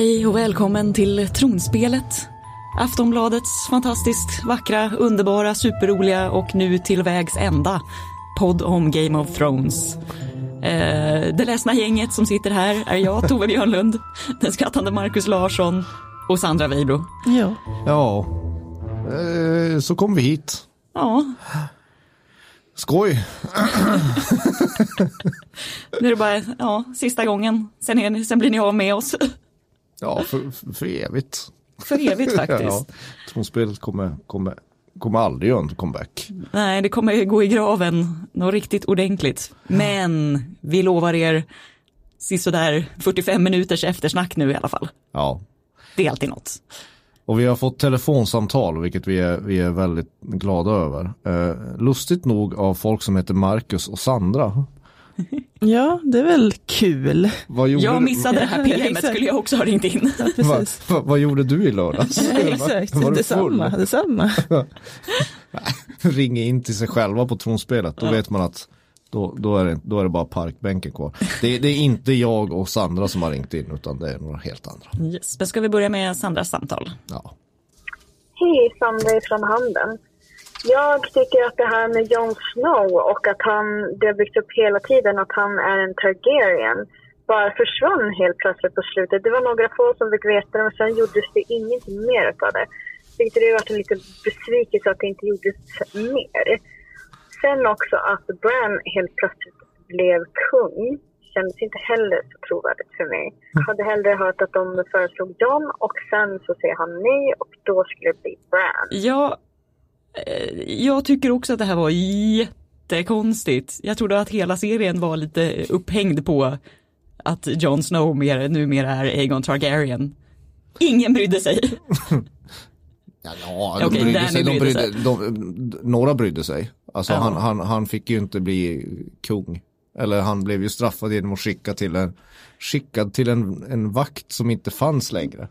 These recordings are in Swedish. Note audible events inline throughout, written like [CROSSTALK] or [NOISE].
Hej och välkommen till Tronspelet. Aftonbladets fantastiskt vackra, underbara, superroliga och nu till vägs ända podd om Game of Thrones. Eh, det ledsna gänget som sitter här är jag, Tove Björnlund, den skrattande Marcus Larsson och Sandra Weibro. Ja. Ja, eh, så kom vi hit. Ja, Skoj. nu är det bara ja, sista gången. Sen, är ni, sen blir ni av med oss. Ja, för, för evigt. För evigt [LAUGHS] faktiskt. Ja, tronspelet kommer, kommer, kommer aldrig göra en comeback. Nej, det kommer gå i graven något riktigt ordentligt. Men vi lovar er sisådär 45 minuters eftersnack nu i alla fall. Ja, Det är alltid något. och vi har fått telefonsamtal, vilket vi är, vi är väldigt glada över. Eh, lustigt nog av folk som heter Marcus och Sandra. [LAUGHS] ja, det är väl kul. Vad gjorde, Jag missade det här Ja, PMet skulle jag också ha ringt in. Ja, Va, precis. va, vad gjorde du i lördags? [LAUGHS] Ja, exakt, Var du detsamma. full? detsamma. [LAUGHS] Ringer in till sig själva på tronspelet, då vet man att då, då, är det, då är det bara parkbänken kvar. Det, det är inte jag och Sandra som har ringt in, utan det är några helt andra. Yes. Men ska vi börja med Sandras samtal? Ja. Hej, Sandra från Handen. Jag tycker att det här med Jon Snow och att han, det har byggts upp hela tiden att han är en Targaryen bara försvann helt plötsligt på slutet. Det var några få som fick veta det men sen gjordes det ingenting mer av det. Vilket det varit en liten besvikelse att det inte gjordes mer. Sen också att Bran helt plötsligt blev kung kändes inte heller så trovärdigt för mig. Jag hade hellre hört att de föreslog John och sen så säger han nej och då skulle det bli Bran. Ja, jag tycker också att det här var jättekonstigt. Jag trodde att hela serien var lite upphängd på att Jon Snow mer, numera är Aegon Targaryen. Ingen brydde sig. [LAUGHS] Ja, ja de Okej, brydde sig, de brydde brydde, sig. de, några brydde sig. Alltså Ja. han, han, han fick ju inte bli kung. Eller han blev ju straffad genom att skicka till en, skickad till en, en vakt som inte fanns längre.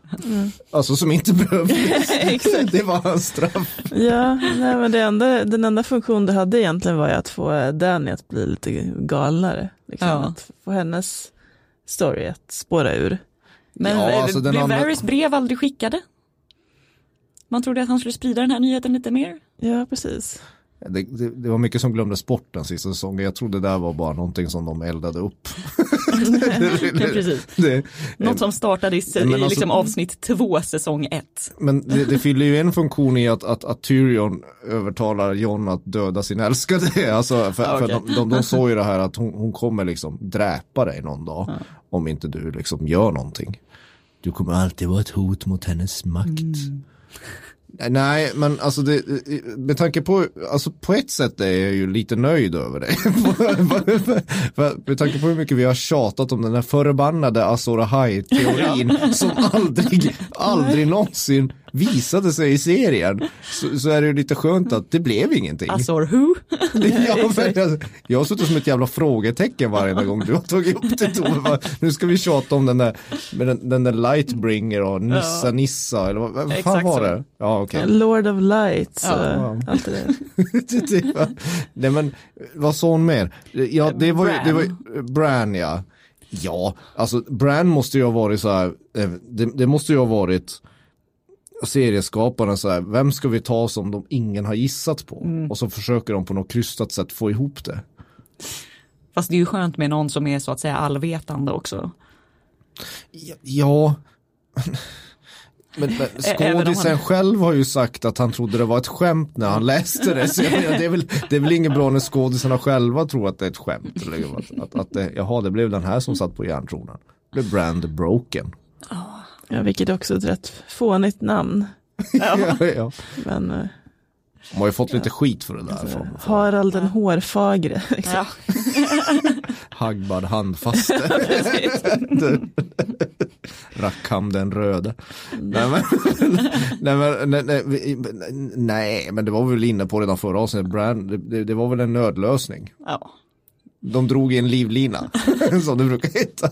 Alltså som inte behövdes. [LAUGHS] det var hans straff. Ja, nej, men det enda, den enda funktion det hade egentligen var ju att få Danny att bli lite galnare. Liksom. Ja. Att få hennes story att spåra ur. Men Ja, eh, alltså blev andra- Varys brev aldrig skickade? Man trodde att han skulle sprida den här nyheten lite mer. Ja, precis. Det, det, det var mycket som glömdes bort den sista säsongen. Jag trodde det där var bara någonting som de eldade upp. [LAUGHS] Ja. [LAUGHS] Det, Något som startade i, i alltså- liksom avsnitt två, säsong ett. Men det, fyller ju en funktion i att, att, att Tyrion övertalar Jon att döda sin älskade. [LAUGHS] Alltså, för, Ja, för de, de, de såg ju det här att hon, hon kommer liksom dräpa dig någon dag. Om inte du liksom gör någonting. Du kommer alltid vara ett hot mot hennes makt. Nej, men alltså det, med tanke på, alltså på ett sätt är jag ju lite nöjd över det. [LAUGHS] För med tanke på hur mycket vi har tjatat om den här förbannade Azor Ahai-teorin som aldrig, aldrig någonsin visade sig i serien. Så, så är det ju lite skönt att det blev ingenting. Azor who? [LAUGHS] Ja, men [LAUGHS] alltså, jag har suttit som ett jävla frågetecken varje gång du har tagit upp det Tove. Nu ska vi tjata om den där, med den, den där Lightbringer och Nissa Ja. Nissa eller vad, vad fan Exakt var så. det? Ja okej. Lord of Lights Ja. och allt det där. [LAUGHS] Nej men vad sa hon mer? Ja det var ju, det var ju, Bran ja. Ja, alltså Bran måste ju ha varit så här, eh, det, det måste ju ha varit serieskaparna så här, vem ska vi ta som de ingen har gissat på? Och så försöker de på något krystat sätt få ihop det. Fast det är ju skönt med någon som är så att säga allvetande också. Ja. Men, men skådisen han- själv har ju sagt att han trodde det var ett skämt när han läste det. Så menar, det, är väl, det är väl inget bra när skådisarna själva tror att det är ett skämt. Eller att, att, att det, jaha, det blev den här som satt på järntronen. Det blev Brand Broken. Ja, vilket också är ett rätt fånigt namn. [LAUGHS] Ja. Ja, Men eh, De har ju fått lite skit för det där. Från, från Harald den hårfagre. Liksom. Ja. [LAUGHS] Hagbard handfaste. [LAUGHS] Rackham den röde. Nej men, nej, men, nej, nej, nej men det var vi väl inne på redan förra avsnittet. Brand, det, det, det var väl en nödlösning. ja. De drog i en livlina, [LAUGHS] som det brukar heta.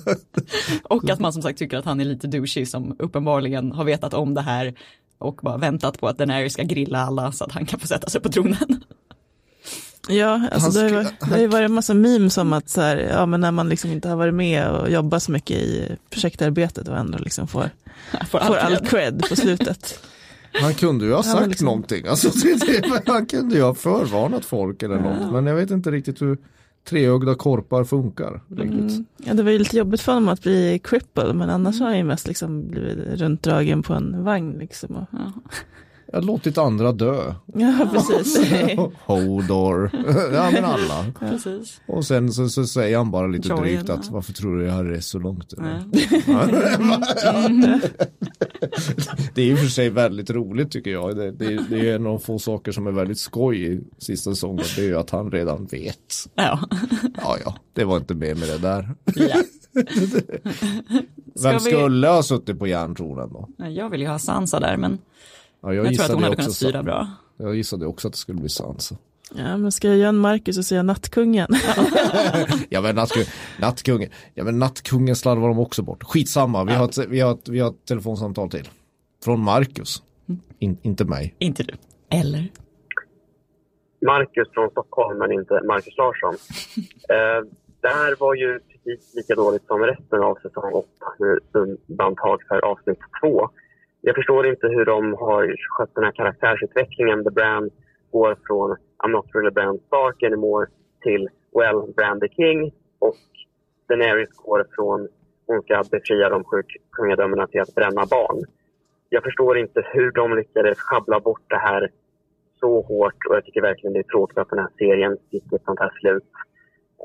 Och att man som sagt tycker att han är lite douchey som uppenbarligen har vetat om det här och bara väntat på att Daenerys ska grilla alla så att han kan få sätta sig på tronen. Ja, alltså det, har ju det har ju varit en massa memes om att så här, ja, men när man liksom inte har varit med och jobbat så mycket i projektarbetet och ändå liksom får, [LAUGHS] Får får all allt cred på slutet. [LAUGHS] Han kunde ju ha sagt liksom- någonting. Alltså, det, det, han kunde ju ha förvarnat folk eller något. Men jag vet inte riktigt hur treögda korpar funkar. Riktigt. Mm. Ja, det var ju lite jobbigt för honom att bli cripple, men annars har han ju mest liksom blivit runtdragen på en vagn. Liksom och, Ja. Jag har låtit andra dö. [LAUGHS] ja, precis. [LAUGHS] Hodor. [LAUGHS] ja men alla. Precis. Och sen så, så säger han bara lite Joyen, drygt att varför tror du jag hade det så långt? Det är ju för sig väldigt roligt tycker jag. Det, det, det är en av få saker som är väldigt skoj i sista säsongen. Det är ju att han redan vet. Ja. Ja, ja, det var inte mer med det där. ja. Vem vi- skulle ha suttit på järntronen då? Jag vill ju ha Sansa där, men Ja, jag, tror att hon hade också kunnat styra bra. Jag gissade också att det skulle bli Sansa. Ja, men ska jag göra en Marcus och säga nattkungen? [LAUGHS] Ja men nattkungen, nattkungen, ja, men nattkungen slarvar de också bort. Skitsamma, vi, har, ett, vi, har, ett, vi har ett telefonsamtal till. Från Marcus. In, inte mig. Inte du. Eller? Marcus från Stockholm, men inte Marcus Larsson. [LAUGHS] Eh, det här var ju precis lika dåligt som resten av säsong 8 med undantag för avsnitt 2. Jag förstår inte hur de har skött den här karaktärsutvecklingen. The Brand går från I'm not really Brand Stark anymore till Well, Brand the King och Daenerys går från hon ska befria de sju kungadömena till att bränna barn. Jag förstår inte hur de lyckades schabbla bort det här så hårt och jag tycker verkligen det är tråkigt att den här serien fick ett sånt här slut.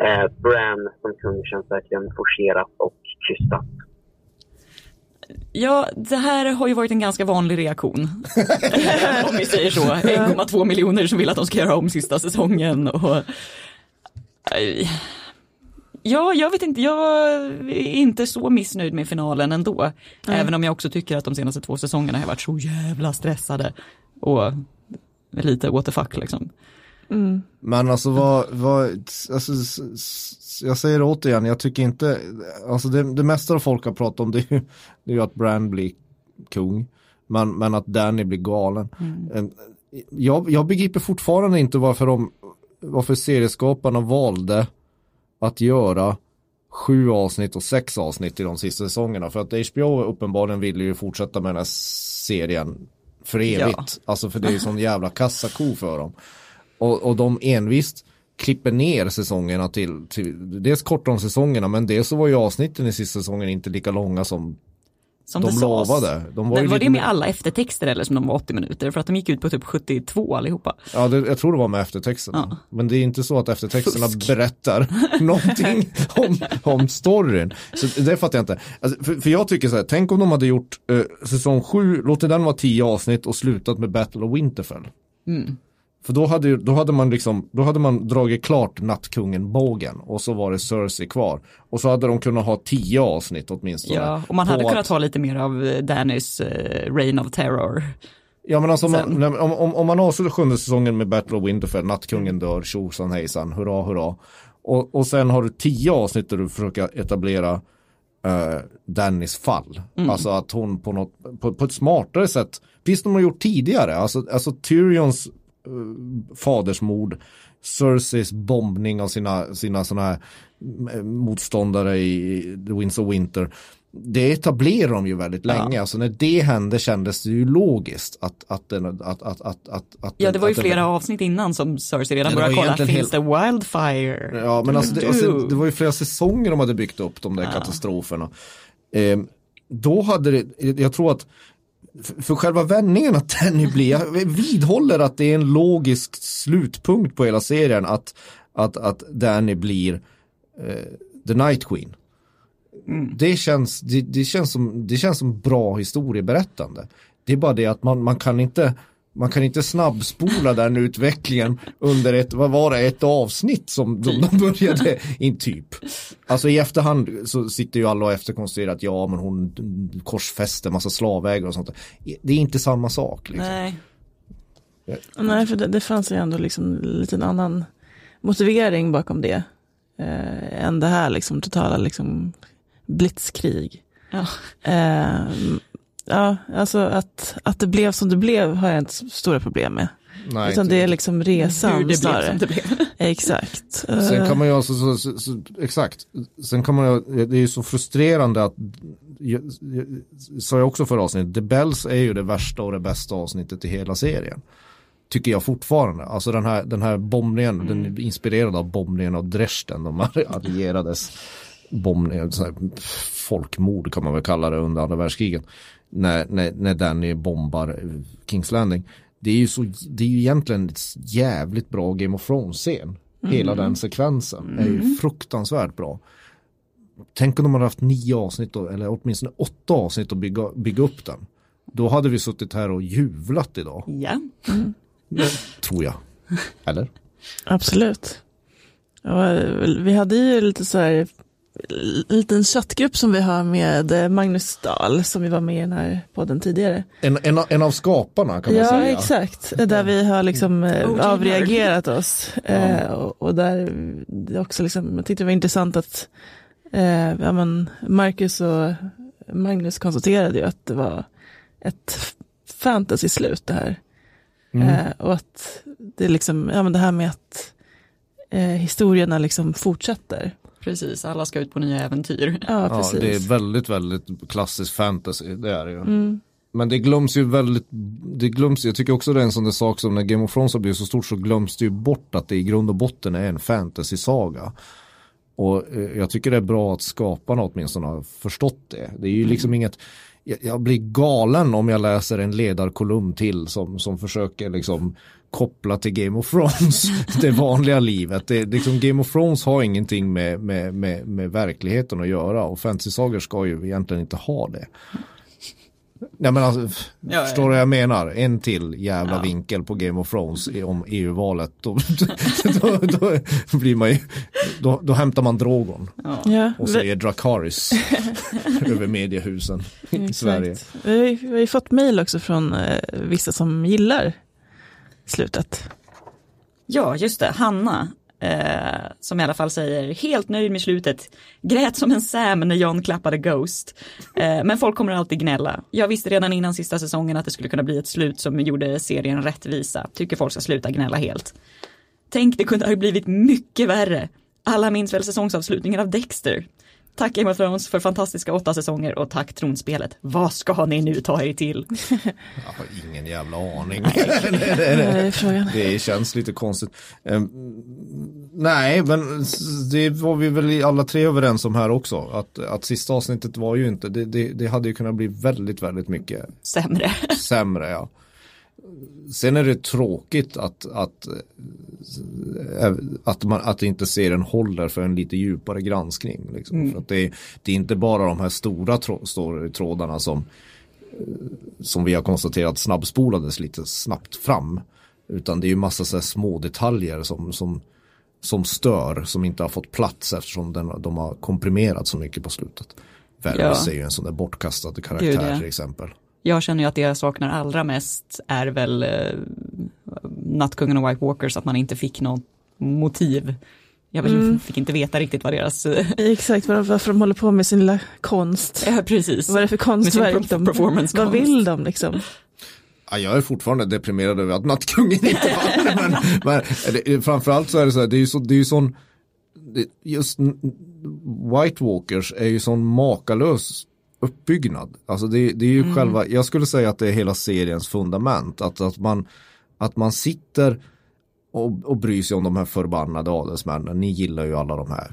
Eh, Bran som kung känns verkligen forcerat och krystat. Ja, det här har ju varit en ganska vanlig reaktion. [LAUGHS] om vi säger så. 1,2 miljoner som vill att de ska göra om sista säsongen. Och... Ja, jag vet inte, jag är inte så missnöjd med finalen ändå. Även om jag också tycker att de senaste två säsongerna har varit så jävla stressade. Och lite what the fuck liksom. Men alltså vad, vad alltså, jag säger det återigen, jag tycker inte, alltså det, det mesta av folk har pratat om det är ju, det är ju att Brand blir kung, men, men att Danny blir galen. Eh, Jag, jag begriper fortfarande inte varför de, varför serieskaparna valde att göra sju avsnitt och sex avsnitt i de sista säsongerna. För att HBO uppenbarligen ville ju fortsätta med den här serien för evigt. Alltså för det är ju sån jävla kassako för dem. Och, och de envist klipper ner säsongerna till, till dels kortar de säsongerna men dels så var ju avsnitten i sista säsongen inte lika långa som Som de lovade. De var var, det med alla eftertexter eller som de var 80 minuter? För att de gick ut på typ 72 allihopa. Ja, det, jag tror det var med eftertexterna. Ja. Men det är inte så att eftertexterna Fusk. berättar [LAUGHS] någonting om, om storyn. Så det fattar jag inte. Alltså, för, för jag tycker så här, tänk om de hade gjort eh, säsong sju, låtit den vara tio avsnitt och slutat med Battle of Winterfell. Mm. För då hade, då hade man liksom, då hade man dragit klart nattkungen-bågen och så var det Cersei kvar. Och så hade de kunnat ha tio avsnitt åtminstone. Ja, och man hade att- kunnat ha lite mer av eh, Dannys eh, Reign of Terror. Ja men alltså om man, om, om, om man avslutar sjunde säsongen med Battle of Winterfell, nattkungen dör, tjosan hejsan, hurra hurra. Och, och sen har du tio avsnitt där du försöker etablera uh, Dannys fall. Alltså att hon på något, på, på ett smartare sätt, visst de har gjort tidigare, alltså, alltså Tyrions uh, fadersmord, Cerseis bombning av sina, sina sådana här eh, motståndare i The Winds of Winter. Det etablerar de ju väldigt länge. Alltså när det hände kändes det ju logiskt att, att den, att, att, att, att, att Ja, det var ju att den- flera avsnitt innan som Cersei redan Ja, började kolla, finns det wildfire? Ja, men alltså det, alltså det var ju flera säsonger de hade byggt upp de där katastroferna. Eh, då hade det, jag tror att för, själva vändningen att Danny blir, jag vidhåller att det är en logisk slutpunkt på hela serien att, att, att Danny blir eh, The Night Queen. Det, känns, det, det, känns som, det känns som bra historieberättande. Det är bara det att man, man kan inte man kan inte snabbspola den utvecklingen under ett, vad var det, ett avsnitt som de, de började in typ. Alltså i efterhand så sitter ju alla och efterkonstruerar att ja men hon korsfäste massa slavägare och sånt. Det är inte samma sak. Liksom. Nej. Nej, för det, det fanns ju ändå liksom en liten annan motivering bakom det. Eh, än det här liksom totala liksom blitzkrig. Ja. Eh, ja, alltså att, att det blev som det blev har jag inte stora problem med. Nej, Utan inte det är liksom resan Hur det blev snarare. som det blev. [LAUGHS] Exakt. Sen Eh, kan man ju alltså, så, så, så, exakt, sen kan man ju, det är ju så frustrerande att, sa jag också förra avsnittet, The Bells är ju det värsta och det bästa avsnittet i hela serien. Tycker jag fortfarande. Alltså den här, den här bombningen, den är inspirerad av bombningen av Dresden, de [LAUGHS] allierades bombning, så här, folkmord kan man väl kalla det under andra världskriget. När, när, när Danny bombar Kings Landing. Det är ju så, det är ju egentligen ett jävligt bra Game of Thrones-scen. Hela den sekvensen är ju fruktansvärt bra. Tänk om de hade haft nio avsnitt, eller åtminstone åtta avsnitt att bygga, bygga upp den. Då hade vi suttit här och jublat idag, Ja. tror jag. Eller? Absolut. Ja, vi hade ju lite så här liten chattgrupp som vi har med eh, Magnus Dahl som vi var med i den här podden tidigare. En, en, av- en av skaparna kan man Ja, säga. exakt. Där vi har liksom eh, OG avreagerat oss. Eh, och, och där det också liksom, jag tyckte det var intressant att eh, ja, men Marcus och Magnus konstaterade ju att det var ett fantasy-slut det här. Eh, och att det liksom, ja men det här med att eh, historierna liksom fortsätter. Precis, alla ska ut på nya äventyr. [LAUGHS] Ja, Ja, precis. det är väldigt, väldigt klassisk fantasy, det är det ju. Mm. Men det glöms ju väldigt, det glöms, jag tycker också det är en sån där sak som när Game of Thrones har blivit så stort så glöms det ju bort att det i grund och botten är en fantasy-saga. Och eh, jag tycker det är bra att skaparna åtminstone har förstått det. Det är ju liksom inget, jag, jag blir galen om jag läser en ledarkolumn till som, som försöker liksom koppla till Game of Thrones, [LAUGHS] det vanliga livet. Det, liksom Game of Thrones har ingenting med, med, med, med verkligheten att göra och fantasy-sagor ska ju egentligen inte ha det. Nej men alltså, Ja, förstår du vad jag menar? En till jävla vinkel på Game of Thrones om EU-valet. [LAUGHS] Då, då, då, blir man ju, då, då hämtar man Drogon Ja, och säger Dracaris [LAUGHS] över mediehusen i. Sverige. Vi har, ju- vi har ju fått mejl också från eh, vissa som gillar slutet. Ja, just det. Hanna, eh, som i alla fall säger helt nöjd med slutet. Grät som en Sam när John klappade Ghost. Eh, men folk kommer alltid gnälla. Jag visste redan innan sista säsongen att det skulle kunna bli ett slut som gjorde serien rättvisa. Tycker folk ska sluta gnälla helt. Tänk, det kunde ha blivit mycket värre. Alla minns väl säsongsavslutningen av Dexter. Tack Game of Thrones för fantastiska åtta säsonger och tack Tronspelet. Vad ska ni nu ta er till? Jag har ingen jävla aning. Det är frågan. Det känns lite konstigt. Ehm, nej, men det var vi väl alla tre överens om här också. Att, att sista avsnittet var ju inte, det, det, det hade ju kunnat bli väldigt, väldigt mycket Sämre. sämre. Ja. Sen är det tråkigt att, att, eh, att, man, att inte serien håller för en lite djupare granskning. Liksom. För att det, är, det är inte bara de här stora trå- storytrådarna som, eh, som vi har konstaterat snabbspolades lite snabbt fram. Utan det är ju massa så små detaljer som, som, som stör, som inte har fått plats eftersom den, de har komprimerat så mycket på slutet. Varys Ja. är ju en sån där bortkastad Gud, karaktär ja. till exempel. Jag känner ju att det jag saknar allra mest är väl eh, Nattkungen och White Walkers, att man inte fick något motiv. Jag vill, fick inte veta riktigt vad deras, eh, Exakt, var- varför de håller på med sin lilla konst. ja precis. Vad är det för Med konstverk sin de, performance Vad vill de liksom? Ja, jag är fortfarande deprimerad över att Nattkungen inte vann. men, men det, framförallt så är det så här, det är ju så, det är ju sån, just White Walkers är ju sån makalös uppbyggnad. Alltså det, det är ju själva, jag skulle säga att det är hela seriens fundament. Att, att, man, att man sitter och, och bryr sig om de här förbannade adelsmännen. Ni gillar ju alla de här.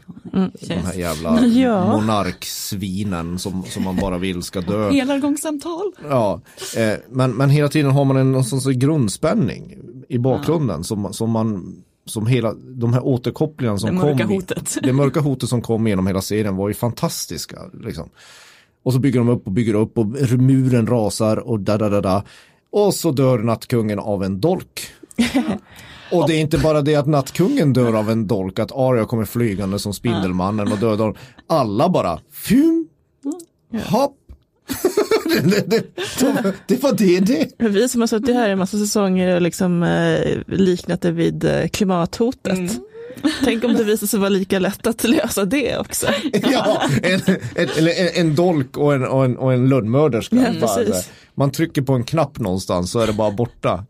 De här jävla [LAUGHS] Ja. monarksvinen som, som man bara vill ska dö. [LAUGHS] Helgångssamtal. Ja, eh, men, men hela tiden har man en någon sorts grundspänning i bakgrunden som, som man som hela, de här återkopplingarna som Det mörka kom. hotet. Det mörka hotet som kom genom hela serien var ju fantastiska. Liksom. Och så bygger de upp och bygger upp och muren rasar och da da da da. Och så dör nattkungen av en dolk. [LAUGHS] Och det är inte bara det att nattkungen dör av en dolk, att Arya kommer flygande som Spindelmannen och dödar honom. Alla bara, fum, hopp. det, [LAUGHS] det, det, det var det det. Vi som har suttit här i en massa säsonger och liksom eh, liknat det vid eh, klimathotet. Mm. Tänk om det visar sig vara lika lätt att lösa det också. [LAUGHS] Ja, en, en, en, en dolk och en, och en, och en lönnmörderska. Ja, Bara Man trycker på en knapp någonstans så är det bara borta.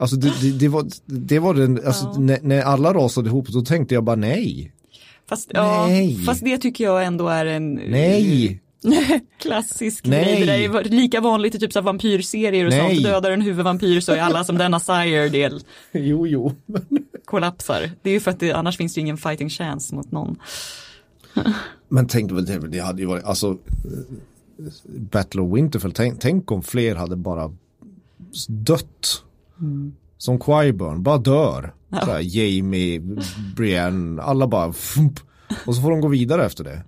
Alltså det, det, det var, det var den, alltså Ja. när, när alla rasade ihop så tänkte jag bara nej. Fast, ja, Nej. fast det tycker jag ändå är en Nej. [LAUGHS] klassisk Nej. grej. Det där är lika vanligt i typ så vampyrserier och Nej. sånt. Dödar en huvudvampyr så är alla som denna sire del [LAUGHS] Jo, jo. kollapsar. Det är ju för att det, annars finns det ingen fighting chance mot någon. [LAUGHS] Men tänk, det, det hade ju varit, alltså Battle of Winterfell, tänk, tänk om fler hade bara dött. Som Qyburn, bara dör. Så här, Jamie, Brienne, alla bara fump. Och så får de gå vidare efter det.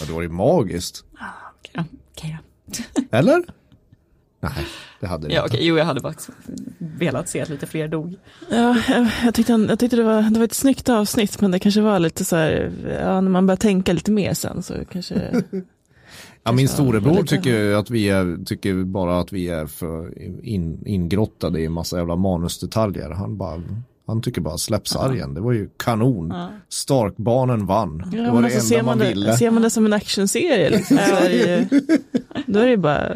Ja, det var ju magiskt. Ja, okej då. [LAUGHS] Eller? Nej, det hade det Ja, inte. okej, jo jag hade faktiskt velat se att lite fler dog. Ja, jag, jag tyckte, jag tyckte det, var, det var ett snyggt avsnitt men det kanske var lite så här, ja, när man börjar tänka lite mer sen så kanske [LAUGHS] Ja, min storebror lite- tycker ju att vi är, tycker bara att vi är för in, ingrottade i en massa jävla manusdetaljer. Han bara, han tycker bara släpp sargen, det var ju kanon. Starkbarnen vann, det Ja, var men det alltså, enda ser, man man ville. det, ser man det som en actionserie liksom, det ju, [LAUGHS] då är det bara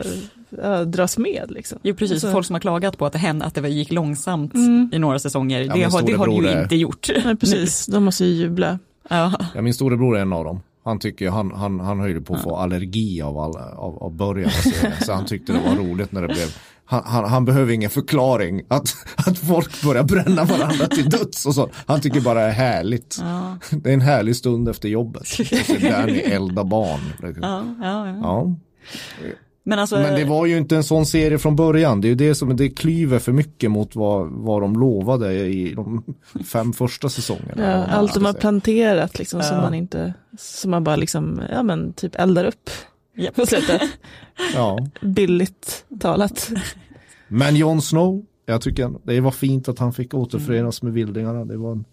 ja, dras med liksom. Jo precis, Alltså- folk som har klagat på att det hände att det gick långsamt Mm. i några säsonger, Ja, det, har, det har det ju är- inte gjort. [LAUGHS] Nej, precis, de måste ju jubla. Ja. Ja, min storebror är en av dem. Han tycker ju- han, han, han höll på att få allergi av, all, av, av början av serien. Så han tyckte det var [LAUGHS] roligt när det blev han, han, han behöver ingen förklaring att, att folk börjar bränna varandra till döds och så. Han tycker bara det är härligt. Ja. Det är en härlig stund efter jobbet. Där ni eldar barn. Ja, ja, ja. Men alltså, Men det var ju inte en sån serie från början. Det är ju det som det klyver för mycket mot vad, vad de lovade i de fem första säsongerna. Allt de har planterat liksom som man inte, som man bara liksom, ja men typ eldar upp ja. på slutet. Ja. Billigt talat. Men Jon Snow, jag tycker det var fint att han fick återförenas med vildingarna. Det, var en,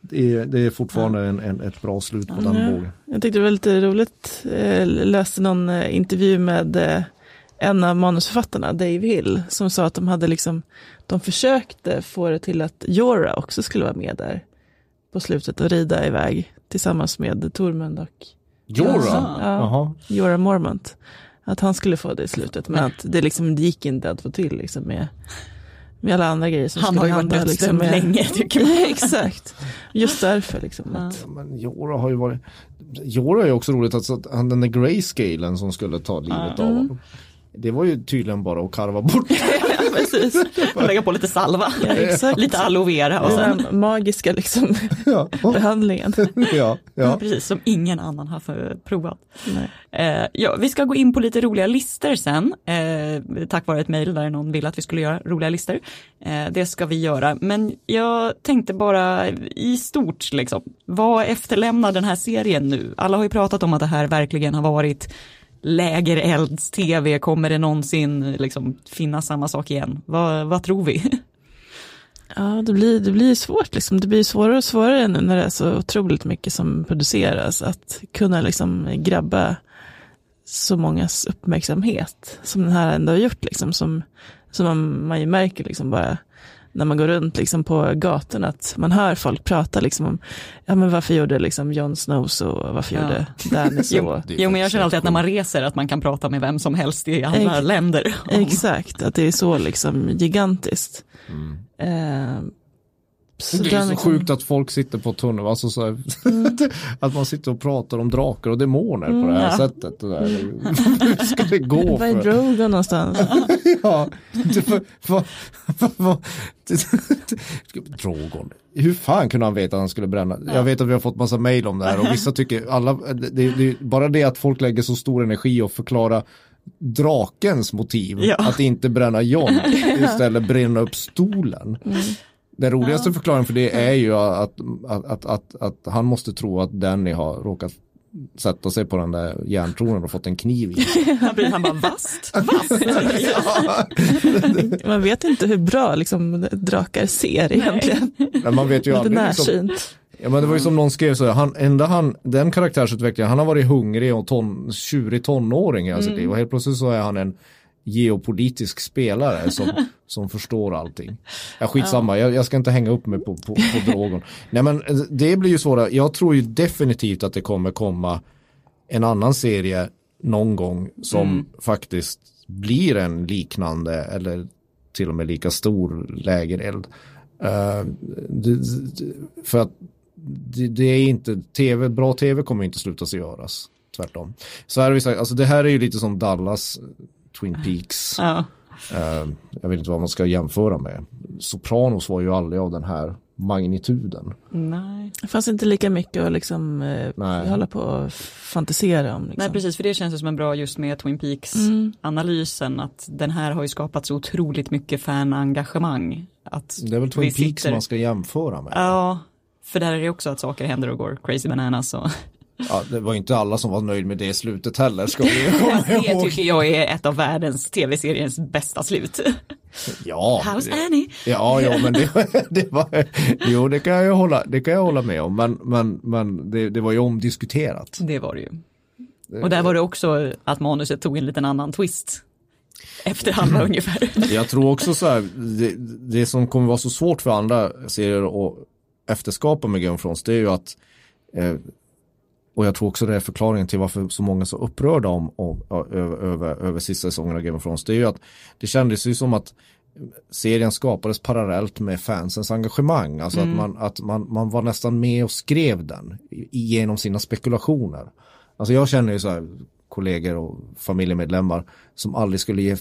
det, är, det är fortfarande en, en, ett bra slut på den Ja. bågen. Jag tyckte det var lite roligt, eh, läste någon eh, intervju med eh, en av manusförfattarna, Dave Hill, som sa att de hade liksom, de försökte få det till att Jorah också skulle vara med där på slutet och rida iväg tillsammans med Tormund och Jorah? Ja. Jorah Mormont. Att han skulle få det i slutet, men att det liksom det gick inte att få till liksom med, med alla andra grejer som Han skulle har ju varit hända, dödsdömd med- länge [LAUGHS] tycker man. Exakt, just därför liksom. Att, Ja, Men Jorah har ju varit Jorah är också roligt att, att han, den där grayscalen som skulle ta livet av honom. Det var ju tydligen bara att karva bort. [LAUGHS] precis, [LAUGHS] lägga på lite salva, ja, lite aloe vera och sen, magiska liksom, [LAUGHS] ja. behandlingen. [LAUGHS] ja, ja. precis som ingen annan har provat. Eh, ja, vi ska gå in på lite roliga listor sen, eh, tack vare ett mejl där någon ville att vi skulle göra roliga listor. Eh, det ska vi göra, men jag tänkte bara i stort, liksom, vad efterlämnar den här serien nu? Alla har ju pratat om att det här verkligen har varit lägerelds-tv, kommer det någonsin liksom, finnas samma sak igen? Vad, vad tror vi? Ja, det blir, det blir svårt liksom. Det blir svårare och svårare nu när det är så otroligt mycket som produceras. Att kunna liksom grabba så mångas uppmärksamhet som den här ändå har gjort liksom. Som, som man, man ju märker liksom bara när man går runt liksom på gatorna att man hör folk prata liksom om, ja men varför gjorde liksom Jon Snow så, varför Ja. gjorde Danny [LAUGHS] så. Jo, jo men jag känner alltid att när man reser att man kan prata med vem som helst i andra Ex- länder. om- Exakt, att det är så liksom gigantiskt. Eh, Mm. Det är så liksom- sjukt att folk sitter på tunneln, alltså så här, [LAUGHS] att man sitter och pratar om drakar och demoner på det här Mm, ja. sättet. Det där. [LAUGHS] Hur ska det gå? Var är För? Drogon någonstans? [LAUGHS] Ja, det, var, var, var, var, det, Drogon. Hur fan kunde han veta att han skulle bränna? Jag vet att vi har fått massa mail om det här och vissa tycker, alla, det, det, det, bara det att folk lägger så stor energi och förklara drakens motiv, Ja. att inte bränna John, istället bränna upp stolen. Den roligaste förklaringen för det [LAUGHS] är ju att, att, att, att, att han måste tro att Danny har råkat sätta sig på den där järntronen och fått en kniv i. [LAUGHS] Han blir han bara vast, [LAUGHS] vast. ja. Man vet inte hur bra liksom, drakar ser egentligen. Men man vet ju aldrig. Liksom, närsynt. ja, men det var ju som någon skrev så han, enda han, den karaktärsutvecklingen, han har varit hungrig och ton, tjurig tonåring i hela sitt liv och helt plötsligt så är han en geopolitisk spelare som, [LAUGHS] som förstår allting. Ja, skitsamma, jag, jag ska inte hänga upp mig på, på, på drogon. Nej men eh, det blir ju svårare, jag tror ju definitivt att det kommer komma en annan serie någon gång som faktiskt blir en liknande eller till och med lika stor lägereld. Uh, det, det, för att det, det, är inte, TV, bra tv kommer inte sluta sig göras. Tvärtom. Så här har vi sagt, alltså det här är ju lite som Dallas, Twin Peaks. Ja. Uh, jag vet inte vad man ska jämföra med. Sopranos var ju aldrig av den här magnituden. Nej. Det fanns inte lika mycket att liksom eh, hålla på och fantisera om. Liksom. Nej precis, för det känns ju som en bra just med Twin Peaks-analysen att den här har ju skapat så otroligt mycket fanengagemang. Att Det är väl Twin Peaks sitter- man ska jämföra med. Ja, för där är det också att saker händer och går crazy bananas. Och Ja, det var inte alla som var nöjd med det slutet heller ska vi komma [LAUGHS] det ihåg. tycker jag är ett av världens tv-seriens bästa slut. Ja, How's det- Annie? Ja, ja, men det, [LAUGHS] det var, jo, det kan jag hålla, det kan jag hålla med om, men, men, men det, det var ju omdiskuterat. Det var det ju. Och där var det också att manuset tog en liten annan twist. Efter halva [LAUGHS] ungefär. Jag tror också så här, det, det som kommer vara så svårt för andra serier att efterskapa med Game of Thrones, det är ju att eh, och jag tror också det är förklaringen till varför så många är så upprörda om, om, över, över, över sista säsongen av Game of Thrones. Det är ju att det kändes ju som att serien skapades parallellt med fansens engagemang. Alltså att, man, att man, man var nästan med och skrev den genom sina spekulationer. Alltså jag känner ju så här kollegor och familjemedlemmar som aldrig skulle ge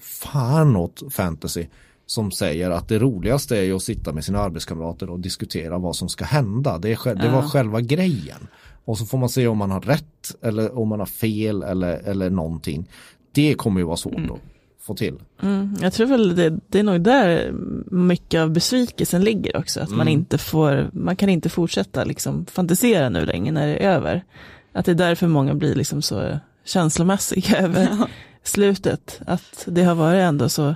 fan åt fantasy som säger att det roligaste är ju att sitta med sina arbetskamrater och diskutera vad som ska hända. Det, är, det var själva grejen. Och så får man se om man har rätt eller om man har fel eller, eller någonting. Det kommer ju vara svårt att få till. Mm, jag tror väl det, det är nog där mycket av besvikelsen ligger också. Att man inte får, man kan inte fortsätta liksom fantisera nu längre när det är över. Att det är därför många blir liksom så känslomässiga [LAUGHS] över slutet. Att det har varit ändå så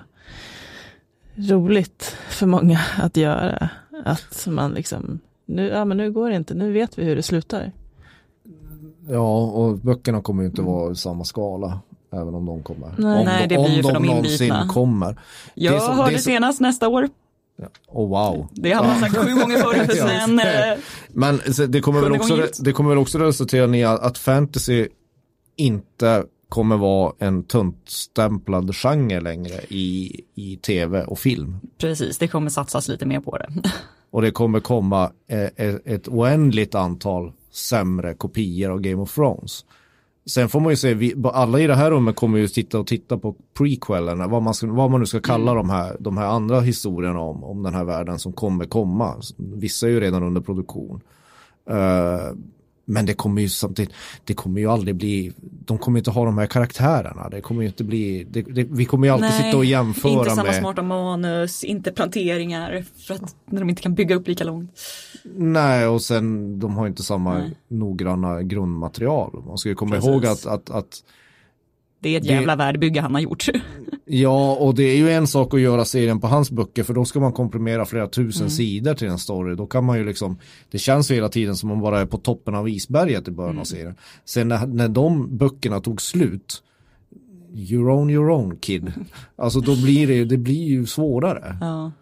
roligt för många att göra. Att man liksom, nu, ja men nu går det inte, nu vet vi hur det slutar. Ja, och böckerna kommer ju inte vara i samma skala. Även om de kommer. Nej. om Nej, det de, om de de någonsin kommer. Jag som- hörde som- senast nästa år. Oh, wow. Det har man sagt sju gånger förut. [LAUGHS] Ja. Men eh, Men så det kommer, väl också, det kommer väl också resultera i att fantasy inte kommer vara en tuntstämplad genre längre i, i tv och film. precis, det kommer satsas lite mer på det. [LAUGHS] Och det kommer komma eh, eh, ett oändligt antal sämre kopior av Game of Thrones. Sen får man ju se, vi, alla i det här rummet kommer ju sitta och titta på prequelen, vad man, ska, vad man nu ska kalla de, här, de här andra historierna om, om den här världen som kommer komma. Vissa är ju redan under produktion. Eh, men det kommer ju samtidigt, det kommer ju aldrig bli, de kommer inte ha de här karaktärerna. Det kommer ju inte bli, det, det, vi kommer ju alltid sitta och jämföra inte samma med. smarta manus, inte planteringar, för att när de inte kan bygga upp lika långt. Nej, och sen de har inte samma Nej. noggranna grundmaterial. Man ska ju komma Precis. ihåg att, att, att Det är ett Det- jävla världbygge han har gjort. [LAUGHS] ja, och det är ju en sak att göra serien på hans böcker för då ska man komprimera flera Mm. tusen sidor till en story. Då kan man ju liksom, det känns ju hela tiden som om man bara är på toppen av isberget i början Mm. av serien. Sen när, när de böckerna tog slut, you're on your own kid. [LAUGHS] Alltså då blir det, det blir ju svårare. Ja.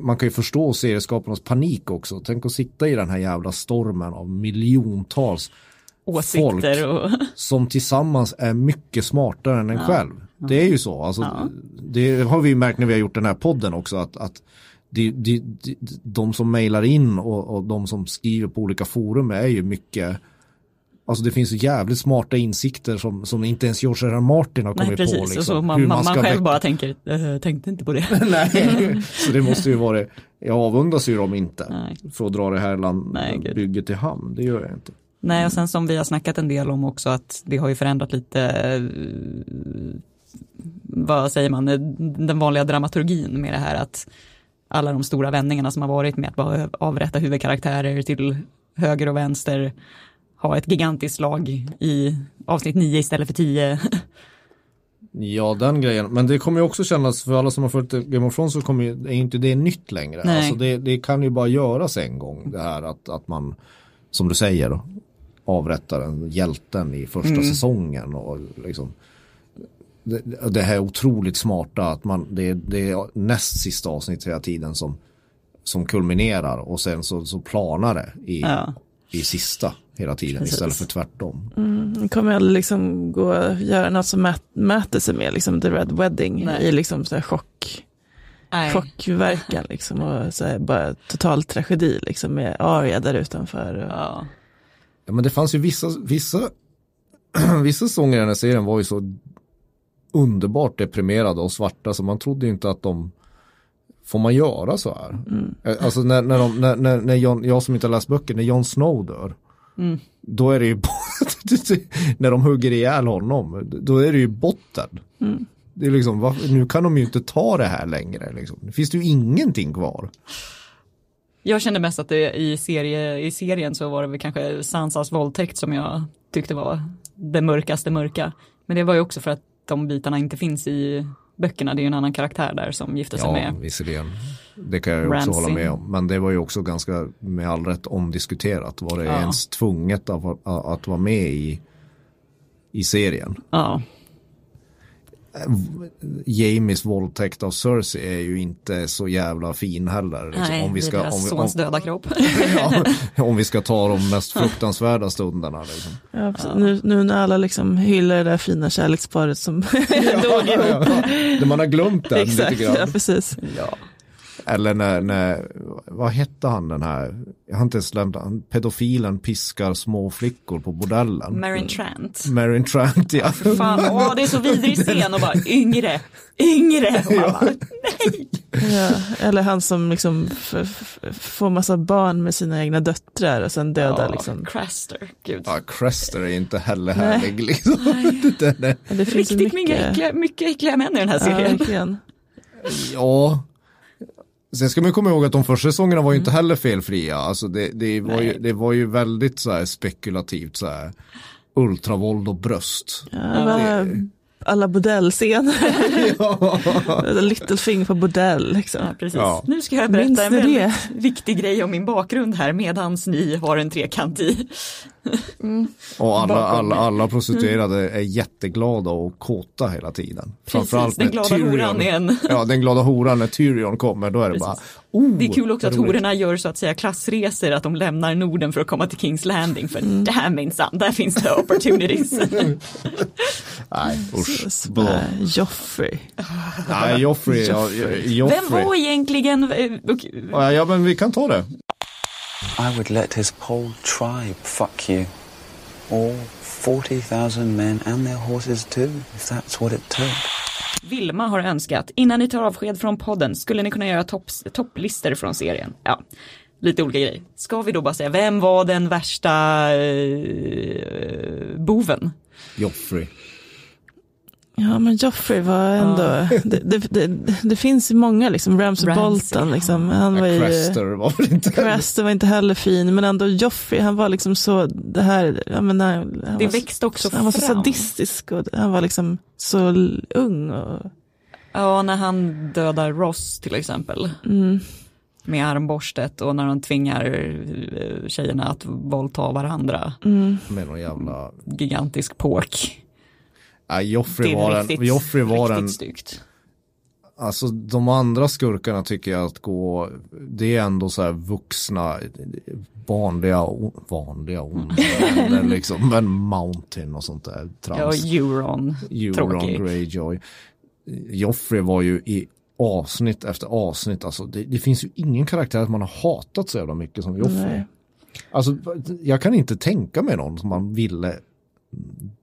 man kan ju förstå serieskaparnas panik också. Tänk att sitta i den här jävla stormen av miljontals Åsikter och... [LAUGHS] som tillsammans är mycket smartare än en själv. Det är ju så. Alltså, Det har vi märkt när vi har gjort den här podden också. Att, att de, de, de, de som mejlar in och, och de som skriver på olika forum är ju mycket Alltså det finns ju jävligt smarta insikter som, som inte ens George R. R. Martin har Nej kommit precis, på. Liksom, så man, hur man, man ska själv bara tänker, äh, tänkte inte på det. [LAUGHS] Nej, [LAUGHS] så det måste ju vara det. Jag avundas ju dem inte. Nej. För att dra det här land, Nej, bygget till hamn. Det gör jag inte. Nej, och sen som vi har snackat en del om också att det har ju förändrat lite, eh, vad säger man, eh, den vanliga dramaturgin med det här att alla de stora vändningarna som har varit med att bara avrätta huvudkaraktärer till höger och vänster, ha ett gigantiskt slag i avsnitt 9 istället för 10. [LAUGHS] Ja, den grejen. Men det kommer ju också kännas, för alla som har följt Game of Thrones så kommer ju, är inte det nytt längre. Nej. Alltså det, det kan ju bara göras en gång. Det här att, att man, som du säger, avrättar en hjälten i första Mm. säsongen. Och liksom, det, det här är otroligt smarta, att man, det, det är näst sista avsnitt hela tiden som, som kulminerar och sen så, så planar det i Ja. i sista hela tiden Precis. istället för tvärtom. Det kommer aldrig liksom gå att göra något som mät, mäter sig med liksom The Red Wedding Nej. i liksom så här chock, Nej. chockverkan liksom och så här bara total tragedi liksom med Arya där utanför. Och, Ja. Ja, men det fanns ju vissa, vissa, [CLEARS THROAT] vissa sånger i den här serien var ju så underbart deprimerade och svarta så man trodde ju inte att de Får man göra så här? Eh, Alltså när, när, de, när, när, när Jon, jag som inte har läst böcker, när Jon Snow dör Då är det ju [LAUGHS] När de hugger ihjäl honom Då är det ju botten. Det är liksom, nu kan de ju inte ta det här längre liksom. Nu finns det ju ingenting kvar Jag kände mest att det i, serie, i serien så var det väl kanske Sansas våldtäkt som jag tyckte var det mörkaste mörka. Men det var ju också för att de bitarna inte finns i böckerna. Det är ju en annan karaktär där som gifte sig Ja, med. visserligen. Det kan jag ju också hålla med om. Men det var ju också ganska med all rätt omdiskuterat. Var det Ja. ens tvunget att, att, att vara med i, i serien? Ja, Jamies våldtäkt av Cersei är ju inte så jävla fin heller. liksom. nej, om, vi ska, det är deras om, vi, sons om, döda kropp. [LAUGHS] ja, om vi ska ta de mest fruktansvärda stunderna. Liksom. Ja, precis. Nu, nu när alla liksom hyllar det där fina kärleksparet som [LAUGHS] dog ihop. Man har glömt den Exakt, lite grann. ja precis. ja. Eller när, när, vad hette han den här, jag har inte ens glömt han, pedofilen piskar små flickor på bordellen. Marin Trant. Marin Trant, ja. Fan, åh, det är så vidrig scen och bara yngre, yngre. Och man bara, nej. Ja, eller han som liksom får massa barn med sina egna döttrar och sen dödar liksom. Craster, gud. Ja, Crester är inte heller Nej. härlig liksom. [LAUGHS] Den är- Ja, Det finns Riktigt mycket mycket. äckliga, mycket äckliga män i den här Ja, serien. verkligen. Ja. Sen ska man komma ihåg att de första säsongerna var ju inte heller felfria. Alltså det, det, var, ju, det var ju väldigt så här spekulativt så här ultravåld och bröst. Ja, det var alla bordellscener. [LAUGHS] [LAUGHS] Littlefinger på bordell liksom. Ja, precis. Ja. Nu ska jag Minns berätta en ni väldigt viktig grej om min bakgrund här medans ni har en trekant i. Och alla, alla, alla prostituerade är jätteglada och kåta hela tiden. Framförallt den glada horan är en- Ja, den glada horan när Tyrion kommer, då är det Precis. bara oh, Det är kul också att roligt. hororna gör så att säga klassresor, att de lämnar Norden för att komma till Kings Landing. För där minsann, där finns det opportunities. [LAUGHS] Nej, usch. Så Bra. bara, Joffrey. Nej, Joffrey. Ja, Joffrey. Vem var egentligen, eh, och- Ja, ja, men vi kan ta det. I would let his whole tribe fuck you. All 40,000 men and their horses too, if that's what it took. Vilma har önskat, innan ni tar avsked från podden, skulle ni kunna göra topplistor från serien? Ja, lite olika grejer. Ska vi då bara säga, vem var den värsta eh, boven? Joffrey. Ja men Joffrey var ändå, [LAUGHS] det, det, det, det finns ju många liksom, Ramsay Ramsay, Bolton liksom, han var ju, Crester var väl inte Craster var inte heller fin, men ändå Joffrey, han var liksom så, det här, jag menar, han Det var, växte också han var så fram. sadistisk och han var liksom så ung och, Ja, när han dödar Ross till exempel. mm, Med armborstet och när de tvingar eh, tjejerna att våldta varandra. mm, med någon jävla... Gigantisk pork. Nej, Joffrey var en, riktigt, Joffrey var riktigt en, styggt. alltså de andra skurkarna tycker jag att gå, det är ändå så här vuxna, vanliga, vanliga onda [LAUGHS] liksom, men Mountain och sånt där Ja, trams. Euron. Euron Tråkig. Greyjoy. Joffrey var ju i avsnitt efter avsnitt, alltså det, det finns ju ingen karaktär att man har hatat så jävla mycket som Joffrey. nej. Alltså jag kan inte tänka mig någon som man ville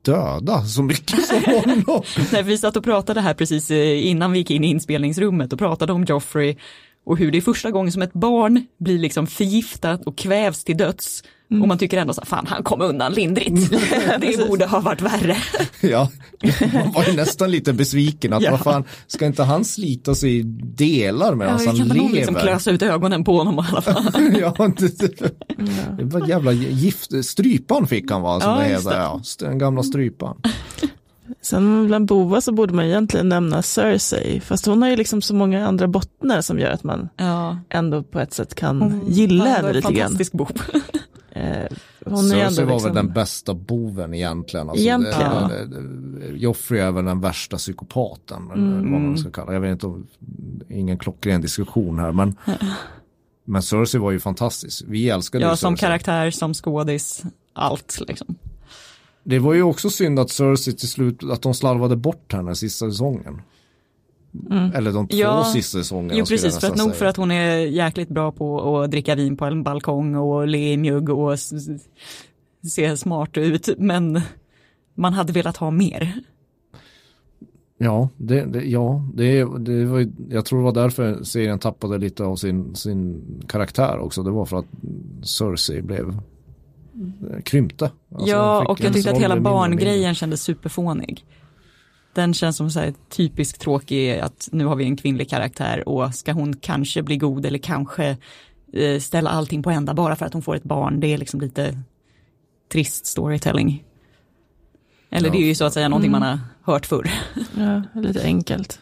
döda så mycket som [LAUGHS] honom. Nej, vi satt och pratade här precis eh, innan vi gick in i inspelningsrummet och pratade om Joffrey och hur det är första gången som ett barn blir liksom förgiftat och kvävs till döds. Och man tycker ändå så här, fan han kom undan lindrigt. [LAUGHS] det borde ha varit värre. [LAUGHS] Ja, man var ju nästan lite besviken att Ja. vad fan, ska inte han slita sig i delar Ja, medan vi han kan nog lever? liksom klösa ut ögonen på honom i alla fall. [LAUGHS] ja, det, det, det var jävla gift, strypan fick han va, som Ja, det heter, ja, den gamla strypan. Sen bland Bova så borde man egentligen nämna Cersei, fast hon har ju liksom så många andra bottnar som gör att man Ja, ändå på ett sätt kan gilla han var henne en lite grann. fantastisk bov. Eh, hon Cersei var liksom, väl den bästa boven egentligen. Alltså, Egentligen. Det, Joffrey är väl den värsta psykopaten, Mm. vad man ska kalla. Jag vet inte, om- ingen klockren diskussion här, men [LAUGHS] Men Cersei var ju fantastisk. Vi älskade ju Ja, som Cersei. karaktär, som skådis, allt liksom. Det var ju också synd att Cersei till slut, att de slarvade bort henne sista säsongen. Eller de två Ja, sista säsongerna. Jo precis, för att nog för att hon är jäkligt bra på att dricka vin på en balkong och le i mjugg och se smart ut, men man hade velat ha mer. Ja, det, det, ja det, det var, jag tror det var därför serien tappade lite av sin, sin karaktär också. Det var för att Cersei blev eh, krympte. Alltså, ja, och jag tyckte att hela barngrejen kändes superfånig. Den känns som så här typiskt tråkig att nu har vi en kvinnlig karaktär och ska hon kanske bli god eller kanske eh, ställa allting på ända bara för att hon får ett barn. Det är liksom lite trist storytelling. Eller Ja. det är ju så att säga någonting man har hört förr. Ja, lite enkelt.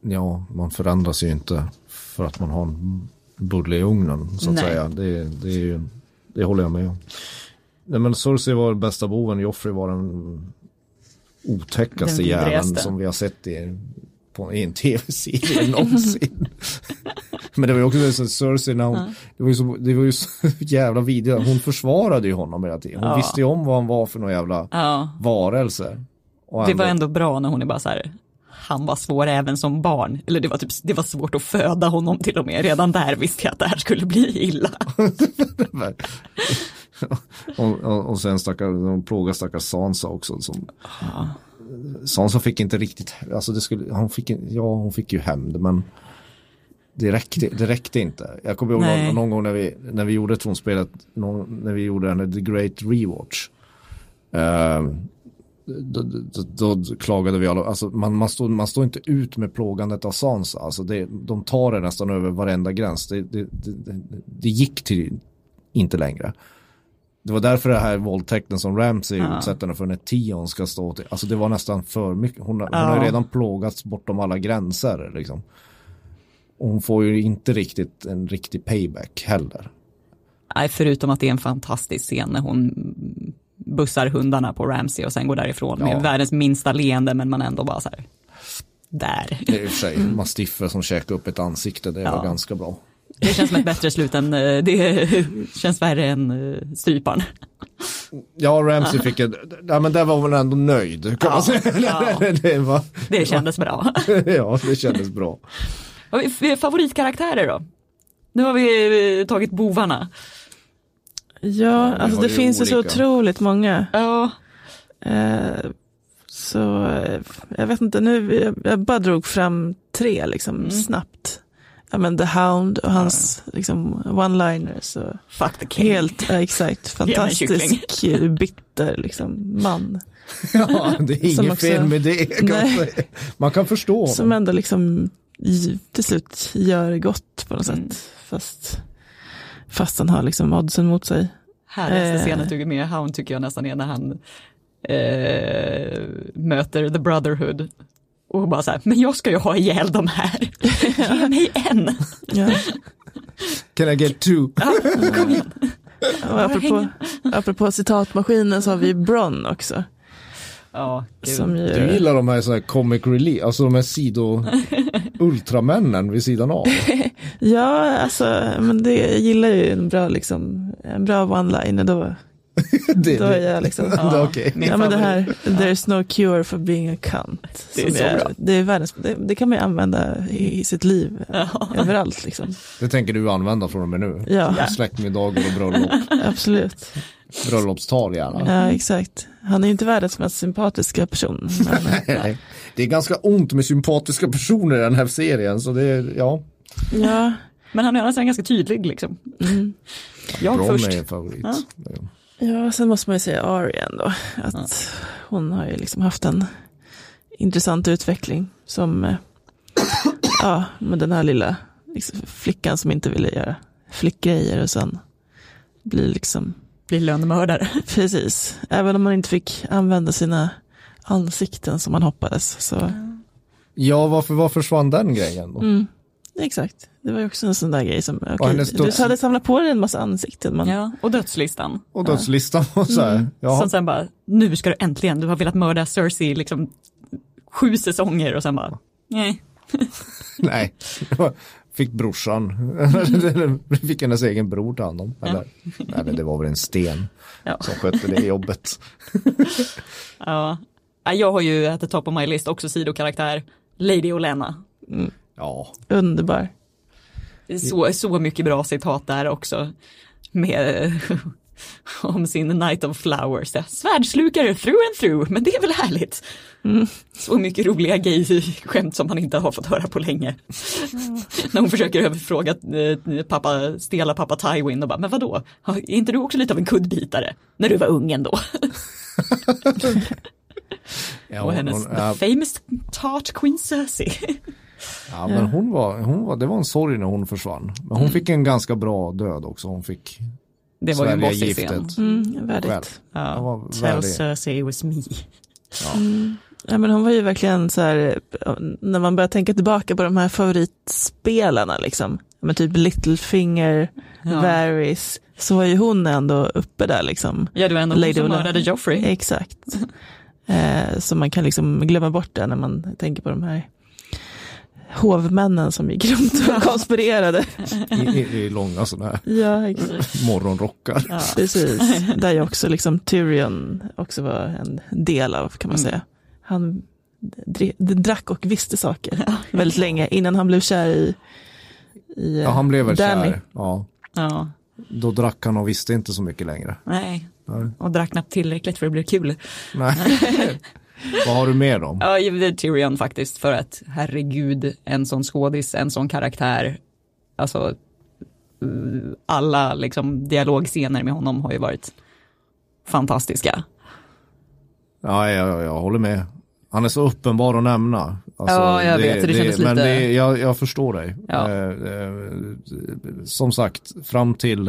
Ja, man förändras ju inte för att man har en bulle i ugnen så att Nej. säga. Det, det, är ju, det håller jag med om. Nej men Cersei var bästa boven, Joffrey var den otäckaste jäveln som vi har sett i, på, i en tv-serie [LAUGHS] någonsin. men det var ju också så Cersei när hon, det var ju så, det var ju så [LAUGHS] jävla vidrigt, hon försvarade ju honom hela tiden. Hon Ja. visste ju om vad han var för någon jävla Ja, varelse. Och det var ändå bra när hon är bara så här, han var svår även som barn. Eller det var, typ, det var svårt att föda honom till och med. Redan där visste jag att det här skulle bli illa. [LAUGHS] [LAUGHS] och, och, och sen stackar, de plågar stackars Sansa också. Som, Sansa fick inte riktigt, alltså det skulle, hon fick, ja hon fick ju hämnd men det räckte, det räckte inte. Jag kommer ihåg någon, någon gång när vi, när vi gjorde tronspelet, någon, när vi gjorde den The Great Rewatch. Uh, då, då, då, klagade vi alla, alltså man, man, står, man står inte ut med plågandet av Sansa, alltså det, de tar det nästan över varenda gräns. Det, det, det, det, det gick till inte längre. Det var därför det här våldtäkten som Ramsey Ja. utsätter henne för när Tion ska stå till, alltså det var nästan för mycket, hon, hon Ja. har ju redan plågats bortom alla gränser liksom. Och hon får ju inte riktigt en riktig payback heller. Nej, förutom att det är en fantastisk scen när hon bussar hundarna på Ramsey och sen går därifrån Ja. med världens minsta leende men man ändå bara så här, där. Det är i och för sig mastiffer som käkar upp ett ansikte, det Ja. var ganska bra. Det känns som ett bättre slut än, eh, det [LAUGHS] känns värre än eh, stryparen. Ja, Ramsey fick en, ja men där var hon ändå nöjd kan Ja, man säga. ja. [LAUGHS] det, var, Det kändes bra. [LAUGHS] ja, det kändes bra. Favoritkaraktärer då? Nu har vi eh, tagit bovarna. Ja, alltså det ju finns ju så olika. otroligt många. Ja, Eh, så jag vet inte, nu jag, jag bara drog fram tre liksom Mm. snabbt. Ja men The Hound och hans liksom one-liners. Och fuck the king. helt, ja, exakt, [LAUGHS] fantastisk bitter liksom man. [LAUGHS] Ja, det är Som inget också- fel med det. Kan man, man kan förstå Som honom. ändå liksom till slut gör gott på något Mm. sätt. Fast, fast han har liksom oddsen mot sig. Härligaste Eh. scenen tycker med Hound tycker jag nästan är när han eh, möter The Brotherhood. Och bara så här, men jag ska ju ha ihjäl de här. [LAUGHS] Ge mig en. Ja. Can I get two? [LAUGHS] Kom igen. Och apropå, apropå citatmaskinen så har vi Bron också. Ja. Som ju, Du gillar de här, så här comic relief, alltså de här sido [LAUGHS] ultramännen vid sidan av. Ja, alltså, men det, jag gillar ju en bra, liksom, en bra one-liner då. [LAUGHS] Det, Då är jag liksom, [LAUGHS] Ja. Min ja men det här, there's no cure for being a cunt. Det är så är- bra. Det, är världens, det, det kan man ju använda i, i sitt liv, Ja. överallt liksom. Det tänker du använda från och med nu. Ja, Släktmiddagar och bröllop. [LAUGHS] absolut. Bröllopstal gärna. Ja, exakt. Han är ju inte världens mest sympatiska person. Men. Det är ganska ont med sympatiska personer i den här serien. Så det är, ja, ja, Men han är annars ganska tydlig liksom. mm. Jag Bron först. är en favorit. Ja. Ja, sen måste man ju säga Arya ändå. Att hon har ju liksom haft en intressant utveckling som, eh, ja, med den här lilla liksom, flickan som inte ville göra flickgrejer och sen blir liksom, Blir lönnmördare. [LAUGHS] precis, även om man inte fick använda sina ansikten som man hoppades. Så, Ja, varför, varför försvann den grejen då? mm, exakt, det var ju också en sån där grej som, okej, hennes du döds- hade samlat på dig en massa ansikten, men Ja, och dödslistan. Och dödslistan och så här. Ja, Som sen bara, nu ska du äntligen, du har velat mörda Cersei liksom sju säsonger och sen bara, nej. [LAUGHS] nej. [LAUGHS] fick brorsan, [LAUGHS] fick hennes egen bror ta hand om. Eller, eller det var väl en sten Ja. som skötte det jobbet. Ja. Ja, Jag har ju at the top of my list också sidokaraktär, Lady Olenna. Ja, Underbar. Så, så mycket bra citat där också. Med [LAUGHS] om sin Night of Flowers. Svärdslukare through and through, men det är väl härligt. Så mycket roliga gay-skämt som man inte har fått höra på länge. När hon försöker överfråga eh, pappa, stela pappa Tywin och bara, men vadå, är inte du också lite av en kuddbitare? När du var ung ändå. [LAUGHS] ja, och hennes hon, the famous tart Queen Cersei. Ja, men hon var, hon var, det var en sorg när hon försvann. Men hon fick en ganska bra död också. Hon fick Det var ju bossig scen. giftet Mm, värdigt. Ja. var Tell. Cersei it was me. Ja, men hon var ju verkligen så här, när man börjar tänka tillbaka på de här favoritspelarna liksom, men typ Littlefinger, Ja. Varys, så var ju hon ändå uppe där liksom. Ja, det var ändå hon Lady som Olenna. mördade Joffrey. Exakt. Eh, så man kan liksom glömma bort det när man tänker på de här hovmännen som gick runt och konspirerade. I, i, i långa sådana här ja, exakt. morgonrockar. Ja. Precis, [LAUGHS] där ju också liksom Tyrion också var en del av kan man Mm. säga. Han drack och visste saker väldigt länge innan han blev kär i, i Ja, han blev väl Danny. kär. Ja, Ja, då drack han och visste inte så mycket längre. nej. Nej. Och drack knappt tillräckligt för att det blev kul. Nej. [LAUGHS] [LAUGHS] Vad har du mer då? Ja, det är Tyrion faktiskt, för att herregud, en sån skådis, en sån karaktär. Alltså, alla liksom dialogscener med honom har ju varit fantastiska. Ja, jag, jag håller med. Han är så uppenbar att nämna. Alltså, Ja, jag vet, så det kändes Men lite- det, jag, jag förstår dig. Ja. Eh, eh, som sagt, fram till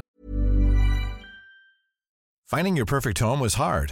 Finding your perfect home was hard,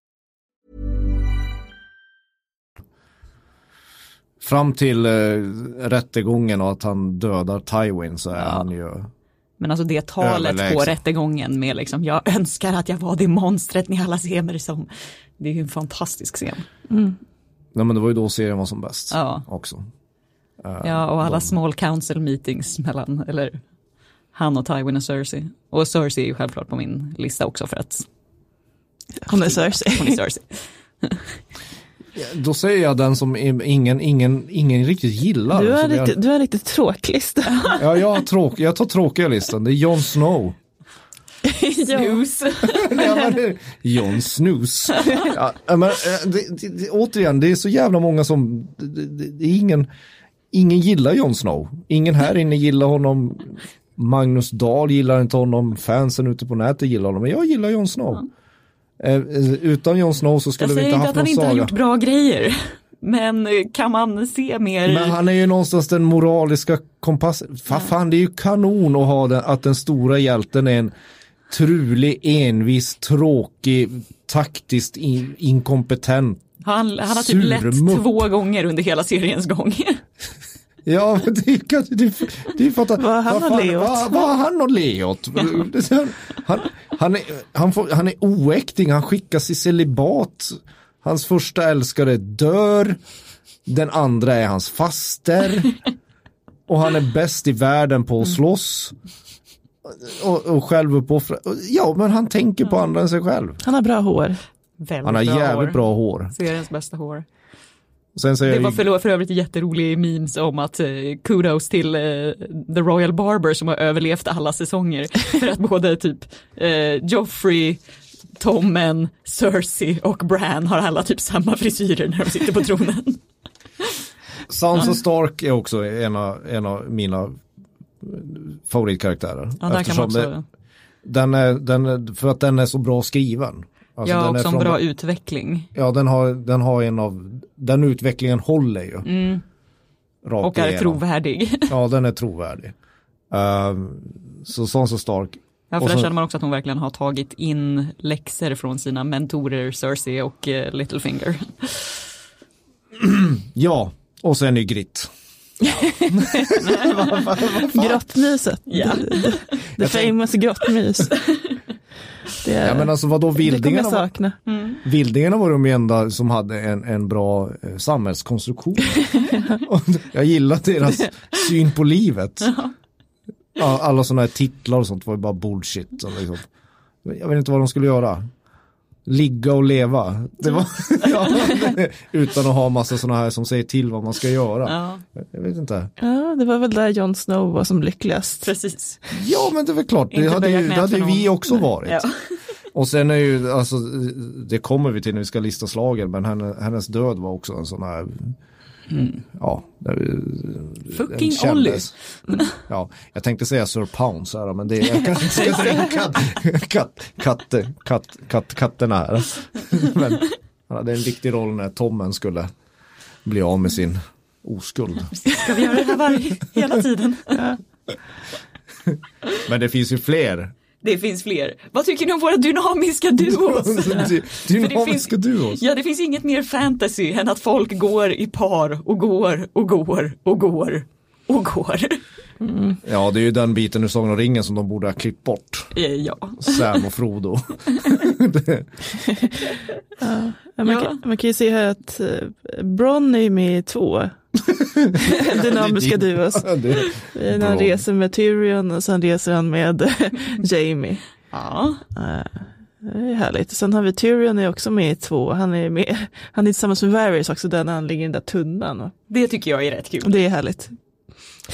Fram till eh, rättegången och att han dödar Tywin så är Ja. han ju Men alltså det talet på Överlägsen. rättegången med liksom, jag önskar att jag var det monstret ni alla ser mig som. Det är ju en fantastisk scen. Nej men det var ju då serien var som bäst Ja. också. Ja, och alla small council meetings mellan, eller han och Tywin och Cersei. Och Cersei är ju självklart på min lista också för att Hon är Cersei. hon är Cersei. [LAUGHS] Då säger jag den som ingen, ingen, ingen riktigt gillar. Du är- riktigt, du har riktigt tråklista. Ja, jag, har tråk, jag tar tråkiga listan. Det är Jon Snow. Snooze. [LAUGHS] Ja, [LAUGHS] Jon Snooze. Ja, men, eh, det, det, det, återigen, det är så jävla många som, det, det, det är ingen, ingen gillar Jon Snow. Ingen här inne gillar honom. Magnus Dahl gillar inte honom. Fansen ute på nätet gillar honom. Men jag gillar Jon Snow. Eh, utan Jon Snow så Jag skulle vi säger inte inte haft att han någon inte har saga. gjort bra grejer. [LAUGHS] Men eh, kan man se mer? Men han är ju någonstans den moraliska kompassen. Fa- Fan, det är ju kanon att ha den, att den stora hjälten är en trulig, envis, tråkig, taktiskt in, inkompetent. Han, han har typ lett Surmupp. två gånger under hela seriens gång. [LAUGHS] Ja, [LAUGHS] men det är ju kanske, det, är- det är för att Vad har han vad att fan- le åt? Vad, har han att le åt? Han, han, är, han, får, han är oäkting, han skickas i celibat. Hans första älskare dör. Den andra är hans faster. Och han är bäst i världen på att slåss. Och, och självuppoffra. Ja, men han tänker på andra än sig själv. Han har bra hår. Väldigt Han har jävligt hår. bra hår. Seriens bästa hår. Det var för, för övrigt jätterolig memes om att eh, kudos till eh, The Royal Barber som har överlevt alla säsonger. [LAUGHS] För att både typ eh, Joffrey, Tommen, Cersei och Bran har alla typ samma frisyrer när de sitter på tronen. [LAUGHS] Sansa Stark är också en av, en av mina favoritkaraktärer. Ja, där kan man också, den är, den är, för att den är så bra skriven. Alltså, ja, den är också en bra utveckling. Ja, den har, den har en av, den utvecklingen håller ju. Mm. Och är igenom. trovärdig. Ja, den är trovärdig. Ehm, så Sansa Stark, Ja, för Och där så- känner man också att hon verkligen har tagit in läxor från sina mentorer Cersei och eh, Littlefinger. [CLEARS THROAT] Ja, och sen är Grit. [LAUGHS] [LAUGHS] Grottmyset. Ja. The, the famous grottmys. [LAUGHS] Det Ja men alltså vadå det vildingarna? var- sakna. Vildingarna var de enda som hade en, en bra eh, samhällskonstruktion. [LAUGHS] Jag gillar deras syn på livet. Alla sådana här titlar och sånt var ju bara bullshit. Som liksom, jag vet inte vad de skulle göra. Ligga och leva. Det var, [LAUGHS] ja, [LAUGHS] utan att ha massa sådana här som säger till vad man ska göra. Ja, Jag vet inte. Ja, det var väl där Jon Snow var som lyckligast. precis. Ja men det är väl klart, det hade, ju, det hade vi också varit. Ja. [LAUGHS] Och sen är ju, alltså, det kommer vi till när vi ska lista slagen, men henne, hennes död var också en sån här, ja, det, den Fucking kändes. Ja, jag tänkte säga Sir Pounce här, men det jag kanske inte ska säga katt, katt, katt, katt, katt, katterna här. Men han hade en viktig roll när Tommen skulle bli av med sin oskuld. Ska vi göra det här varje, hela tiden? Men det finns ju fler. Det finns fler. Vad tycker ni om våra dynamiska duos? [LAUGHS] Dy- Dynamiska duos. Ja, det finns inget mer fantasy än att folk går i par och går och går och går och går. Ja, det är ju den biten ur Sagan om ringen som de borde ha klippt bort. Eh, Ja, Sam och Frodo. [LAUGHS] Ja, man, Ja. kan, man kan ju se här att eh, Bronn är med i två [LAUGHS] dynamiska duos. [LAUGHS] Det- När han reser med Tyrion och sen reser han med Jamie. ja. Eh, Det är härligt. Sen har vi Tyrion är också med i två. Han är med, han är tillsammans med Varys också, när han ligger i den där tunnan. Och det tycker jag är rätt kul. det är härligt.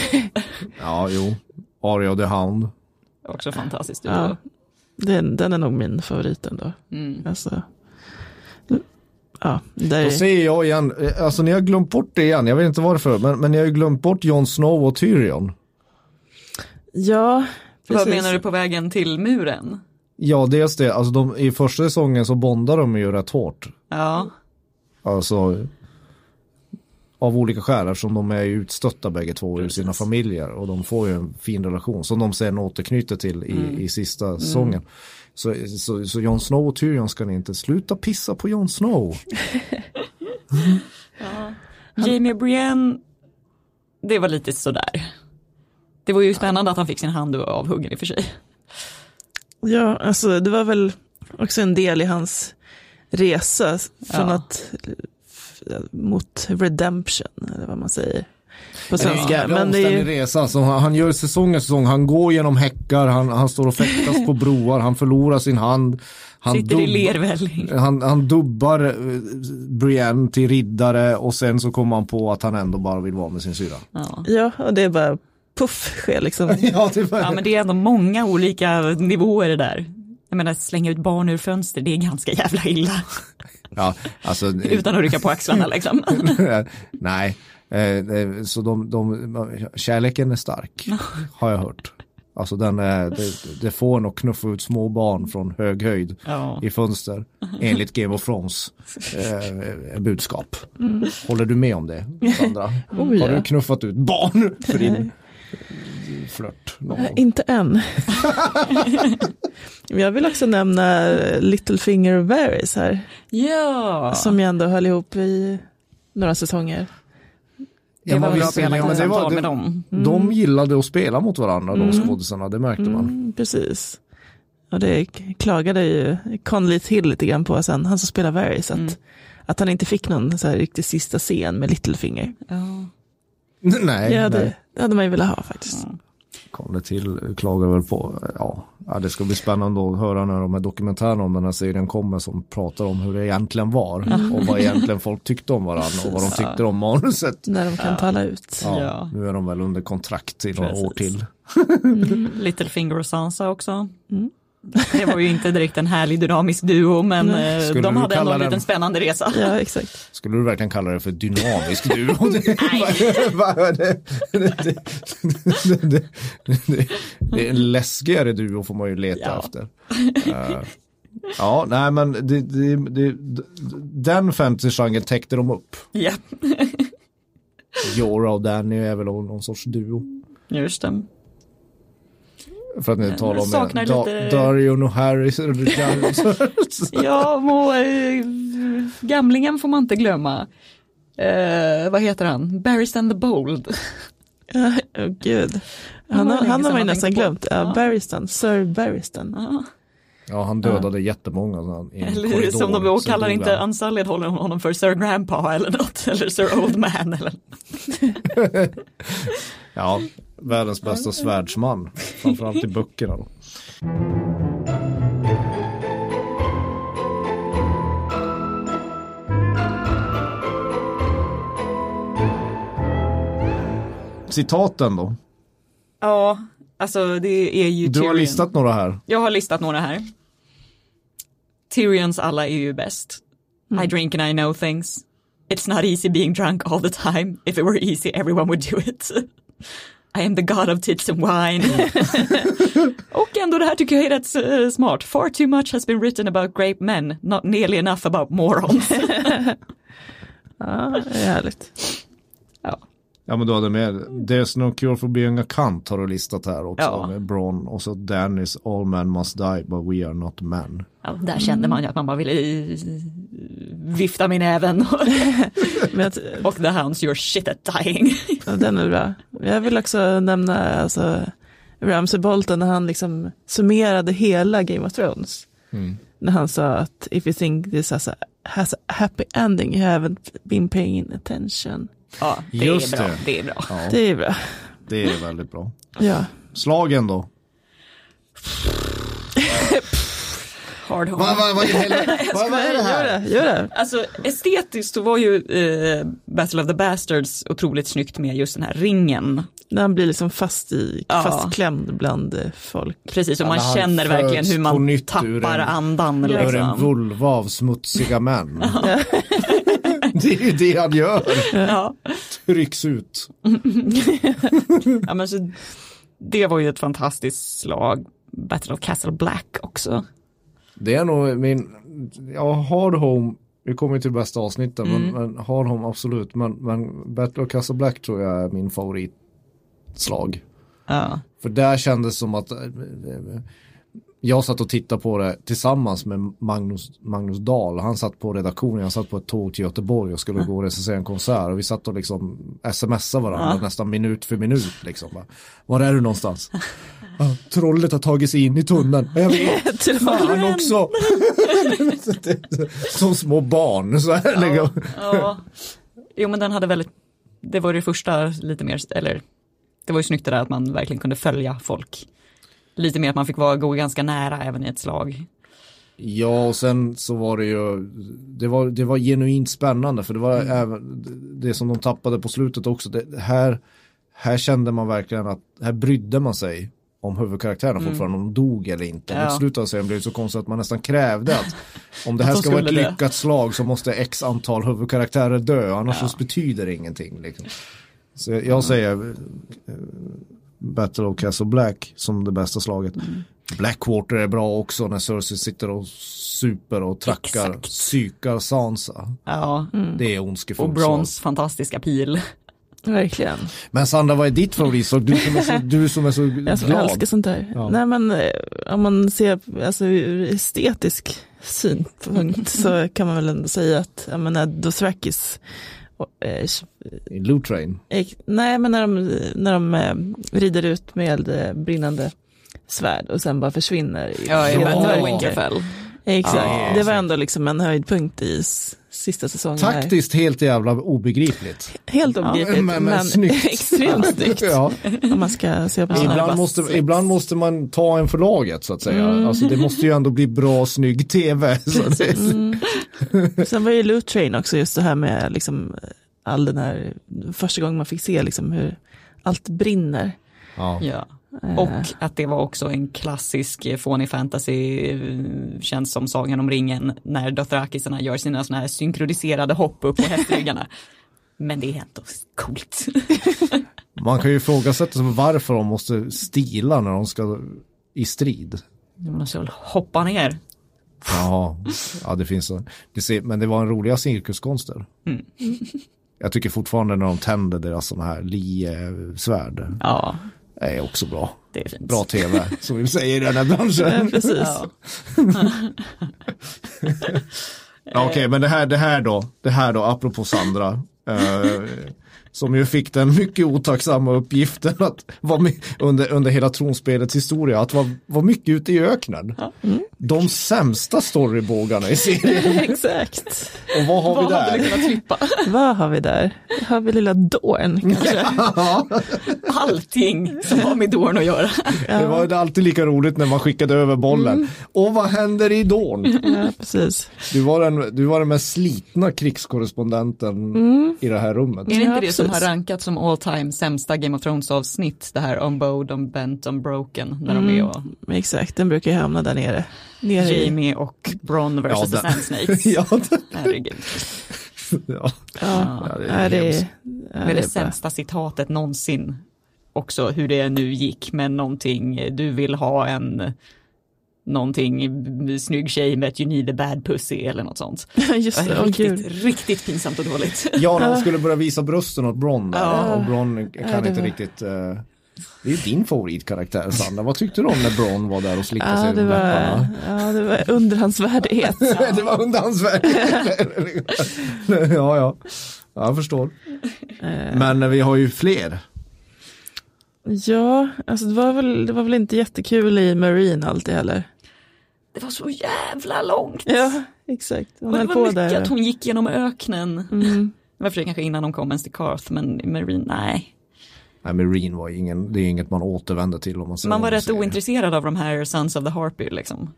[LAUGHS] Ja, jo. Arya och the Hound. Också fantastiskt. Ja. Den, den är nog min favorit ändå. Mm. Alltså, ja, där Då är, säger jag igen, alltså ni har glömt bort det igen, jag vet inte varför, men, men ni har ju glömt bort Jon Snow och Tyrion. ja, Vad precis. menar du på vägen till muren? Ja, dels det, alltså de, i första säsongen så bondar de ju rätt hårt. Ja, Alltså av olika skäl eftersom de är utstötta bägge två ur sina familjer och de får ju en fin relation som de sen återknyter till i, i sista säsongen. Så, så, så Jon Snow och Tyrion ska ni inte sluta pissa på Jon Snow. [LAUGHS] Jamie Brienne, det var lite sådär. Det var ju spännande att han fick sin hand avhuggen i och för sig. Ja, alltså det var väl också en del i hans resa från Ja. att mot redemption, eller vad man säger på Det är en svenska. jävla Men det är resa. Alltså, han, gör säsong säsong, han går genom häckar, han, han står och fäktas på broar, han förlorar sin hand. Han, Sitter i dubb- lervälling. han, han dubbar eh, Brienne till riddare och sen så kommer han på att han ändå bara vill vara med sin syra. Ja. ja, och det är bara puff sker liksom. [LAUGHS] Ja, det var... ja, men det är ändå många olika nivåer det där. Jag menar, slänga ut barn ur fönster, det är ganska jävla illa. [LAUGHS] ja alltså, [LAUGHS] Utan att rycka på axlarna [LAUGHS] liksom. [LAUGHS] Nej, eh, eh, så de, de, kärleken är stark, har jag hört. Alltså den är, det, det får en att knuffa ut små barn från hög höjd Ja. i fönster, enligt Game of Thrones eh, budskap. Håller du med om det, Sandra? Ja. Har du knuffat ut barn för din flört? någon? Inte än. [LAUGHS] Jag vill också nämna Littlefinger och Varys här, Ja, som jag ändå höll ihop i några säsonger. det Ja, var bra visst, ja, med dem. De gillade att spela mot varandra, de skådisarna, det märkte man. Mm, precis. Och det klagade ju Conley till lite grann på sen, han som spelar Varys, att, att han inte fick någon så här riktigt sista scen med Littlefinger. Ja. Nej, Ja, det, nej. det hade man ju velat ha faktiskt. kom det till, klagar väl på, ja, ja, det ska bli spännande att höra när de här dokumentärerna om den här serien kommer som pratar om hur det egentligen var och vad egentligen folk tyckte om varandra och vad de tyckte om manuset. När de kan tala ut. Ja, Ja. Nu är de väl under kontrakt i några Precis. år till. [LAUGHS] Littlefinger och Sansa också. Det var ju inte direkt en härlig dynamisk duo, men Skulle de hade ändå en den- liten spännande resa. Ja, exakt. Skulle du verkligen kalla det för dynamisk duo? [LAUGHS] [LAUGHS] Vad- det, är en läskigare duo får man ju leta Ja. efter. Eh, ja, nej men det, det, det, den fantasy-genren täckte de upp. Ja, [LAUGHS] Jorah och Danny är väl någon sorts duo. just det. För att ni talar om saknar da, lite- Dario och Harris. [LAUGHS] Ja, och, eh, gamlingen får man inte glömma. Eh, vad heter han? Barristan the Bold. Ja, Åh gud. Han har- han har man ju nästan glömt. Ja, Ja. Barristan, Sir Barristan. Ja. ja, han dödade jättemånga. Så han, i en Eller korridor, som de kallar inte. Unsullied håller honom för Sir Grandpa eller något. Eller Sir Old Man eller [LAUGHS] [LAUGHS] Ja, världens bästa svärdsman. Framförallt i böckerna då. Citaten då? Ja, alltså det är ju Du har Tyrion. listat några här. Jag har listat några här. Tyrions alla är ju bäst. I drink and I know things. It's not easy being drunk all the time. If it were easy everyone would do it. [LAUGHS] I am the god of tits and wine. [LAUGHS] Och ändå det här tycker jag är rätt eh, smart. Far too much has been written about great men, not nearly enough about morons. [LAUGHS] Ja, det är härligt. ja. Ja men du hade med There's no cure for being a cunt har du listat här också Ja. med Bron och så Dennis All men must die but we are not men. Ja, där kände man ju att man bara ville vifta med näven. [LAUGHS] Och the hounds your shit at dying. ja, den är bra. Jag vill också nämna alltså, Ramsey Bolton när han liksom summerade hela Game of Thrones. När han sa att if you think this has a, has a happy ending you haven't been paying attention. Ja, det Just är bra. det. Det är bra. Ja, Det är bra. det är väldigt bra. Ja. Slagen då? Hard home. Vad, vad, vad, i [LAUGHS] vad, vad är det Gör här? det, gör det. Alltså estetiskt så var ju eh, Battle of the Bastards otroligt snyggt med just den här ringen. När han blir liksom fast i, Ja. fastklämd bland eh, folk. Precis, och man han känner verkligen hur på man nytt ur tappar en- andan. Gör en Liksom. vulva av smutsiga män. [LAUGHS] det är ju det han gör. Ja. Trycks ut. [LAUGHS] ja, men så, det var ju ett fantastiskt slag. Battle of Castle Black också. Det är nog min, ja Hard Home, vi kommer till bästa avsnitten, men, men Hard Home absolut, men, men Battle of Castle Black tror jag är min favoritslag. Ja. För där kändes som att eh, jag satt och tittade på det tillsammans med Magnus, Magnus Dahl. Han satt på redaktionen, jag satt på ett tåg till Göteborg och skulle gå och recensera en konsert. Och vi satt och liksom smsade varandra nästan minut för minut. Liksom. Var är du någonstans? "Ja, trollet har tagit sig in i tunneln. Jag vet, [LAUGHS] fan också. [LAUGHS] Som små barn. Så här, liksom. ja. Jo men den hade väldigt, det var det första lite mer, eller det var ju snyggt det där att man verkligen kunde följa folk. Lite mer att man fick vara, gå ganska nära även i ett slag. Ja, och sen så var det ju, det var, det var genuint spännande för det var Mm. även det som de tappade på slutet också. Det, här, här kände man verkligen att, här brydde man sig om huvudkaraktärerna fortfarande, om de dog eller inte. Mm. Ja. Mot slutet av serien blev det så konstigt att man nästan krävde att om det här de ska vara ett skulle dö. lyckat slag så måste x antal huvudkaraktärer dö, annars så betyder det ingenting. Liksom. Så jag, jag säger Battle of Castle Black som det bästa slaget. Mm. Blackwater är bra också när Cersei sitter och super och trackar, Exakt. psykar Sansa. Ja, Det är ondskefullt. och Brons fantastiska pil. [LAUGHS] Verkligen. Men Sandra, vad är ditt favoritslag? Du som är så, du som är så [LAUGHS] Jag som glad. älskar sånt där. Ja. Nej men eh, om man ser alltså, ur estetisk synpunkt så kan man väl ändå säga att jag menar, Dothrakis och, eh, Loot Train. eh, nej men när de, när de eh, rider ut med eh, brinnande svärd och sen bara försvinner. i Ja, i. Winterfell. Exakt, Ja, det var ändå liksom en höjdpunkt i sista säsongen. här. Taktiskt helt jävla obegripligt. Helt obegripligt, men- men, men snyggt. [LAUGHS] extremt snyggt. Ja. Om man ska se på här Ibland, måste, ibland måste man ta en för laget så att säga. Alltså det måste ju ändå bli bra, snygg tv. [LAUGHS] Så att säga. Sen var ju Loot Train också just det här med liksom all den här, första gången man fick se liksom hur allt brinner. Ja. Ja. Och att det var också en klassisk eh, fånig fantasy, eh, känns som Sagan om ringen, när Dothrakisarna gör sina sådana här synkroniserade hopp upp på [LAUGHS] hästryggarna. Men det är ändå coolt. [LAUGHS] Man kan ju ifrågasätta varför de måste stila när de ska i strid. Man måste väl hoppa ner. Jaha, [LAUGHS] ja det finns så. Men det var en roliga cirkuskonster. Mm. Jag tycker fortfarande när de tänder deras sådana här liesvärd. Ja, är också bra. Det är fint. Bra tv, som vi säger i den här [LAUGHS] Ja, branschen. precis. [LAUGHS] Ja. Okej, men det här, det här då, det här då, apropå Sandra. Eh, [LAUGHS] som ju fick den mycket otacksamma uppgiften att vara med under, under hela tronspelets historia, att vara, vara mycket ute i öknen. De sämsta storybågarna i serien. [LAUGHS] Exakt. Och vad har vi Vad hade där? vi kunnat slippa? [LAUGHS] Vad har vi där? Har vi lilla Dorn kanske? [LAUGHS] Allting som har med Dorn att göra. Det var alltid lika roligt när man skickade över bollen. Och vad händer i Dorn? Ja, precis. Du var den, du var den mest slitna krigskorrespondenten i det här rummet. Är det inte Ja, det som har precis. rankats som all time sämsta Game of Thrones avsnitt? Det här On Bode, On Bent, On Broken. När de är och Exakt, den brukar ju hamna där nere. nere i, Jamie och Bron versus Ja, the Sand Snakes. [LAUGHS] ja, det, Herregud. [LAUGHS] ja. ja, Ja, det det är är, det, Med det det är bara, sämsta citatet någonsin. Också hur det nu gick med någonting, du vill ha en någonting snygg tjej med ett you need a bad pussy eller något sånt. [LAUGHS] just det, riktigt, gud. riktigt pinsamt och dåligt. [LAUGHS] Ja, när de skulle börja visa brösten åt Bron. Ja. Och Bron kan Ja, det inte var- riktigt... eh, det är ju din favoritkaraktär Sandra. Vad tyckte du om när Bron var där och slickade Ja, sig det i var, läpparna? ja, det var underhandsvärdighet. [LAUGHS] det var undansvärt. ja, ja. Ja, Jag förstår. Eh, Men vi har ju fler. Ja, alltså det var, väl, det var väl inte jättekul i Marine alltid heller. Det var så jävla långt. Ja, exakt. Hon Och det var på mycket där. att hon gick genom öknen. Mm. Det var för sig kanske innan de kom ens till Karth, men Marine, nej. Nej, Marine var ingen, det är inget man återvänder till om man Man var rätt ointresserad av de här Sons of the Harpy liksom.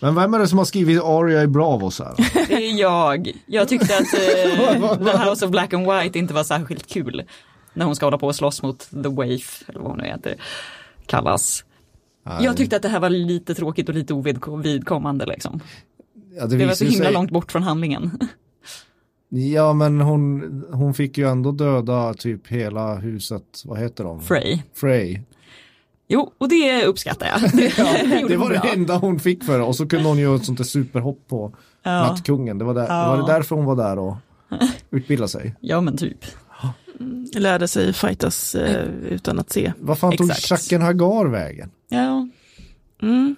Men vem är det som har skrivit Aria i Bravos här? [LAUGHS] Det är jag. Jag tyckte att eh, The House of Black and White inte var särskilt kul. När hon ska hålla på och slåss mot The Waif, eller vad hon nu heter, kallas. Jag tyckte att det här var lite tråkigt och lite ovidkommande liksom. Ja, Det var så himla sig- långt bort från handlingen. Ja, men hon, hon fick ju ändå döda typ hela huset, vad heter de? Frey. Frey. Jo, och det uppskattar jag. [LAUGHS] Det, gjorde Det var det bra. enda hon fick för det och så kunde hon göra ett sånt där superhopp på Ja. nattkungen. Det var, där, Ja. var det därför hon var där och utbildade sig. [LAUGHS] Ja, men typ. Lärde sig fightas eh, utan att se. Vad fan tog. Chacken Hagar vägen? Ja, Mm.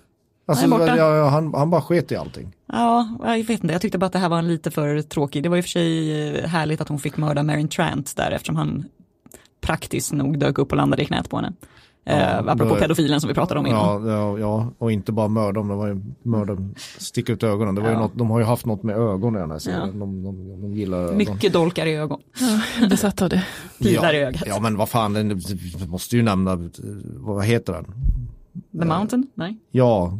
Alltså, Han är borta. ja, ja, han, han bara sket i allting. ja, jag vet inte. Jag tyckte bara att det här var en lite för tråkig. Det var i och för sig eh, härligt att hon fick mörda Marin Trant där eftersom han praktiskt nog dök upp och landade i knät på henne. eh, apropå då- pedofilen som vi pratade om innan. Ja, ja, ja, och inte bara mörda dem, det var ju mörda, sticka ut ögonen. Det var ju Ja. något, de har ju haft något med ögon i den här serien. Ja. De, de, de gillar ögon. Mycket dolkar i ögon. Besatt av det. Pilar ja. i ögat. Ja, men vad fan, den, vi måste ju nämna, vad heter den? The Mountain? Nej? Ja,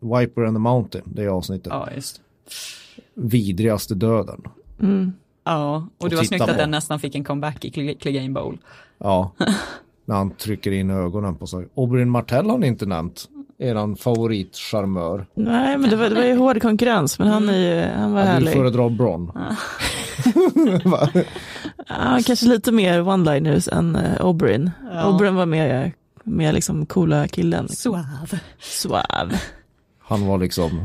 Viper and the Mountain, det är avsnittet. Ja, just. Vidrigaste döden. Mm. Ja, och Och det var snyggt att på. den nästan fick en comeback i Cle- Clegane Bowl. Ja, [LAUGHS] när han trycker in ögonen på sig. Oberyn Martell har ni inte nämnt. Eran favoritcharmör. Nej, men det var, det var ju hård konkurrens, men han, är ju, han var vill härlig. föredra Bron. [LAUGHS] Va? Ja, kanske lite mer one-liners än uh, Oberyn. Ja. Oberyn var mer, mer liksom coola killen. Suave. Suave. Han var liksom,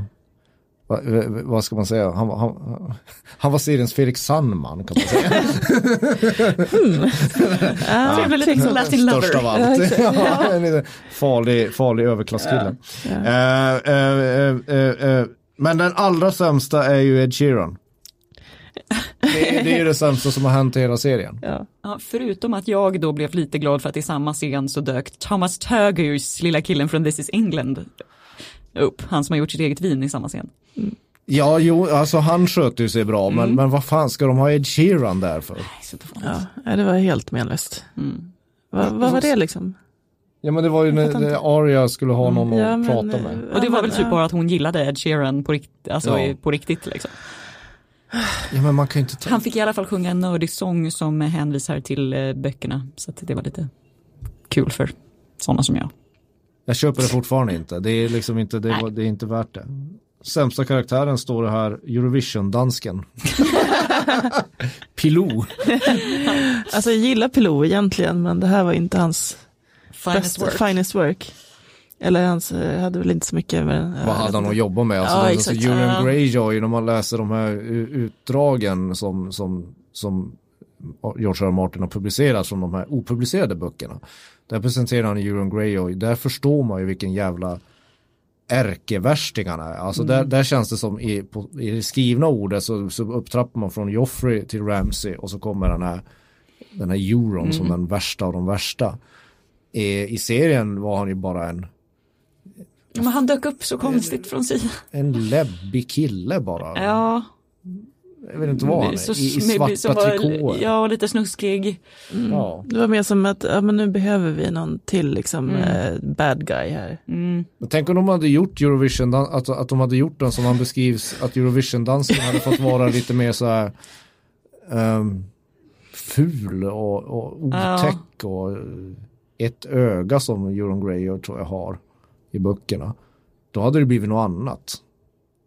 va, va, vad ska man säga, han, var- han, han var seriens Felix Sandman kan man säga. Ja, Trevlig liten Latin lover. Störst av allt. Ja, en farlig, farlig överklasskille. Eh, eh, eh, eh, eh, men den allra sämsta är ju Ed Sheeran. Det, är- det är ju det sämsta som har hänt i hela serien. Ja. Ja, förutom att jag då blev lite glad för att i samma scen så dök Thomas Turgers lilla killen från This is England upp. Han som har gjort sitt eget vin i samma scen. Ja, jo, alltså han sköter ju sig bra, men, men vad fan ska de ha Ed Sheeran där för? Ja, det var helt menlöst. Mm. Va, vad var det liksom? Ja, men det var ju när, Arya skulle ha någon Ja, att men, prata med. Och det var väl typ bara att hon gillade Ed Sheeran på, rikt- alltså, Ja. på riktigt liksom. Ja, men man kan inte ta... Han fick i alla fall sjunga en nördig sång som hänvisar till eh, böckerna. Så att det var lite kul för sådana som jag. Jag köper det fortfarande inte. Det är liksom inte, det, var- det är inte värt det. Sämsta karaktären står det här, Eurovision-dansken. [LAUGHS] Pilou. Alltså jag gillar Pilou egentligen, men det här var inte hans Finest bästa, work. finest work. Eller hans eh, hade väl inte så mycket med den. Vad hade han att jobba med? Alltså, Ja, exakt. alltså, Euron Ja. Greyjoy, när man läser de här utdragen som, som, som George R. R. Martin har publicerat från de här opublicerade böckerna. Där presenterar han Euron Greyjoy, där förstår man ju vilken jävla ärkevärsting han är. Alltså Mm. där, där känns det som i, på, i det skrivna ordet så, så upptrappar man från Joffrey till Ramsey och så kommer den här den här Euron Mm. som den värsta av de värsta. I, I serien var han ju bara en, Men han dök upp så konstigt från sidan. en läbbig kille bara. Ja. Jag vet inte vad han är. Så I, i svarta trikåer. Ja, lite snuskig. Ja. Det var mer som att, ja men nu behöver vi någon till liksom eh, bad guy här. Mm. Men tänk om de hade gjort Eurovision, att, att de hade gjort den som han beskrivs, att Eurovision-dansen hade fått vara lite mer så här ehm, ful och, och otäck och eh, ett öga som Euron Greyjoy tror jag har i böckerna. Då hade det blivit något annat.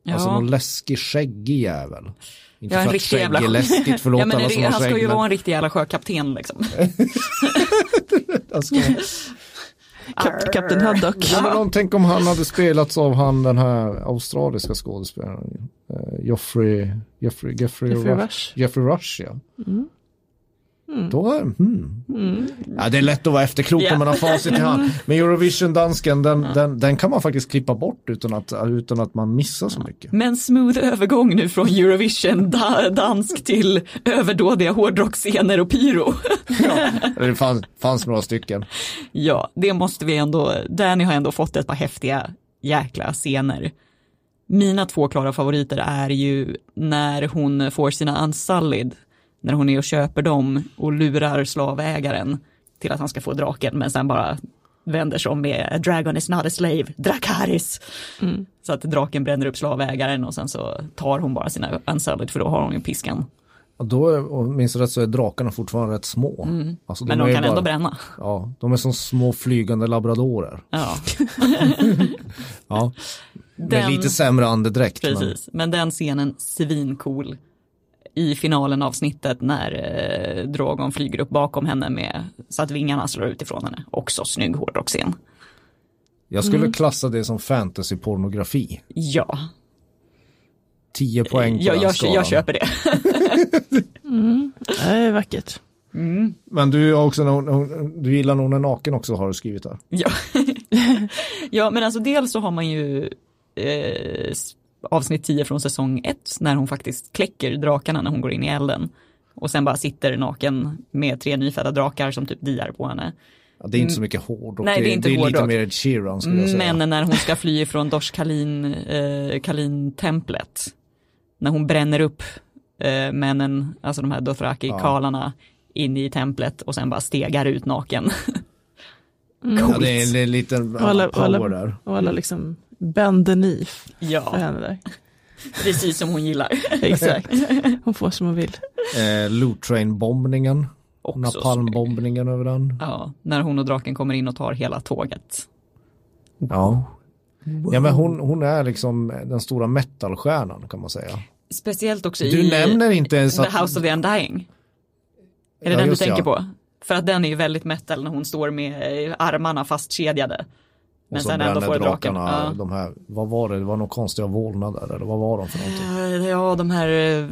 Ja. Alltså någon läskig skäggig jävel. Inte Ja, en för att skägg jävla... är läskigt, förlåt ja, men alla som har Han ska skägg. ju men vara en riktig jävla sjökapten liksom. ska- [LAUGHS] Kap, Kapten Haddock. Ja, men om, tänk om han hade spelats av han den här australiska skådespelaren. Uh, Joffrey, Jeffrey, Jeffrey, Jeffrey Rush. Rush. Jeffrey Rush, ja. Då är, hmm. Ja, det är lätt att vara efterklok Ja. om man har facit i hand. Men Eurovision-dansken, den, den, den kan man faktiskt klippa bort utan att, utan att man missar så mycket. Men smooth övergång nu från Eurovision da, dansk till överdådiga hårdrocksscener och pyro. [LAUGHS] Eller det fanns, fanns några stycken. ja, det måste vi ändå, Danny har ändå fått ett par häftiga jäkla scener. Mina två klara favoriter är ju när hon får sina unsullied, när hon är och köper dem och lurar slavägaren till att han ska få draken men sen bara vänder sig om med A dragon is not a slave, Drakaris. Så att draken bränner upp slavägaren och sen så tar hon bara sina unsullied för då har hon ju piskan. Och då, och minns rätt så är drakarna fortfarande rätt små. Alltså, Men är de kan bara- ändå bränna. Ja, de är som små flygande labradorer. Ja, [LAUGHS] Ja, med Den- lite sämre andedräkt. men- precis. Men den scenen svincool i finalen avsnittet när eh, Drogon flyger upp bakom henne med så att vingarna slår ut ifrån henne. Också snygg hårdrocksscen. Jag skulle klassa det som fantasypornografi. Ja, 10 poäng på jag, den jag, skalan. jag köper det. [LAUGHS] Det är vackert. Men du, har också, du gillar nog när naken också har du skrivit där. Ja. [LAUGHS] ja, men alltså dels så har man ju eh, avsnitt 10 från säsong 1 när hon faktiskt kläcker drakarna när hon går in i elden. Och sen bara sitter naken med tre nyfödda drakar som typ diar på henne. Ja, det är inte så mycket hårdrock. Nej, det är inte det är lite mer Ed Sheeran skulle jag säga. Men när hon ska fly ifrån Dosh Kalin, eh, Kalin-templet, när hon bränner upp eh, männen, alltså de här Dothraki-kalarna, in i templet och sen bara stegar ut naken. ja, det är en liten Och alla, och power alla, där. och alla liksom bend the knee för ja, henne där. precis som hon gillar. [LAUGHS] Exakt. Hon får som hon vill. Eh, Loot Train-bombningen. Napalm-bombningen över den. Ja, när hon och draken kommer in och tar hela tåget. Ja. Ja men hon, hon är liksom den stora metalstjärnan kan man säga. Speciellt också Du i nämner inte ens The att... House of the Undying. Är det Ja, den du tänker ja. på? För att den är ju väldigt metal när hon står med eh, armarna fastkedjade. Men sen ändå får draken. drakarna, Ja. de här, vad var det, det var några konstiga vålnader eller vad var de för någonting? Eh, Ja, de här, eh,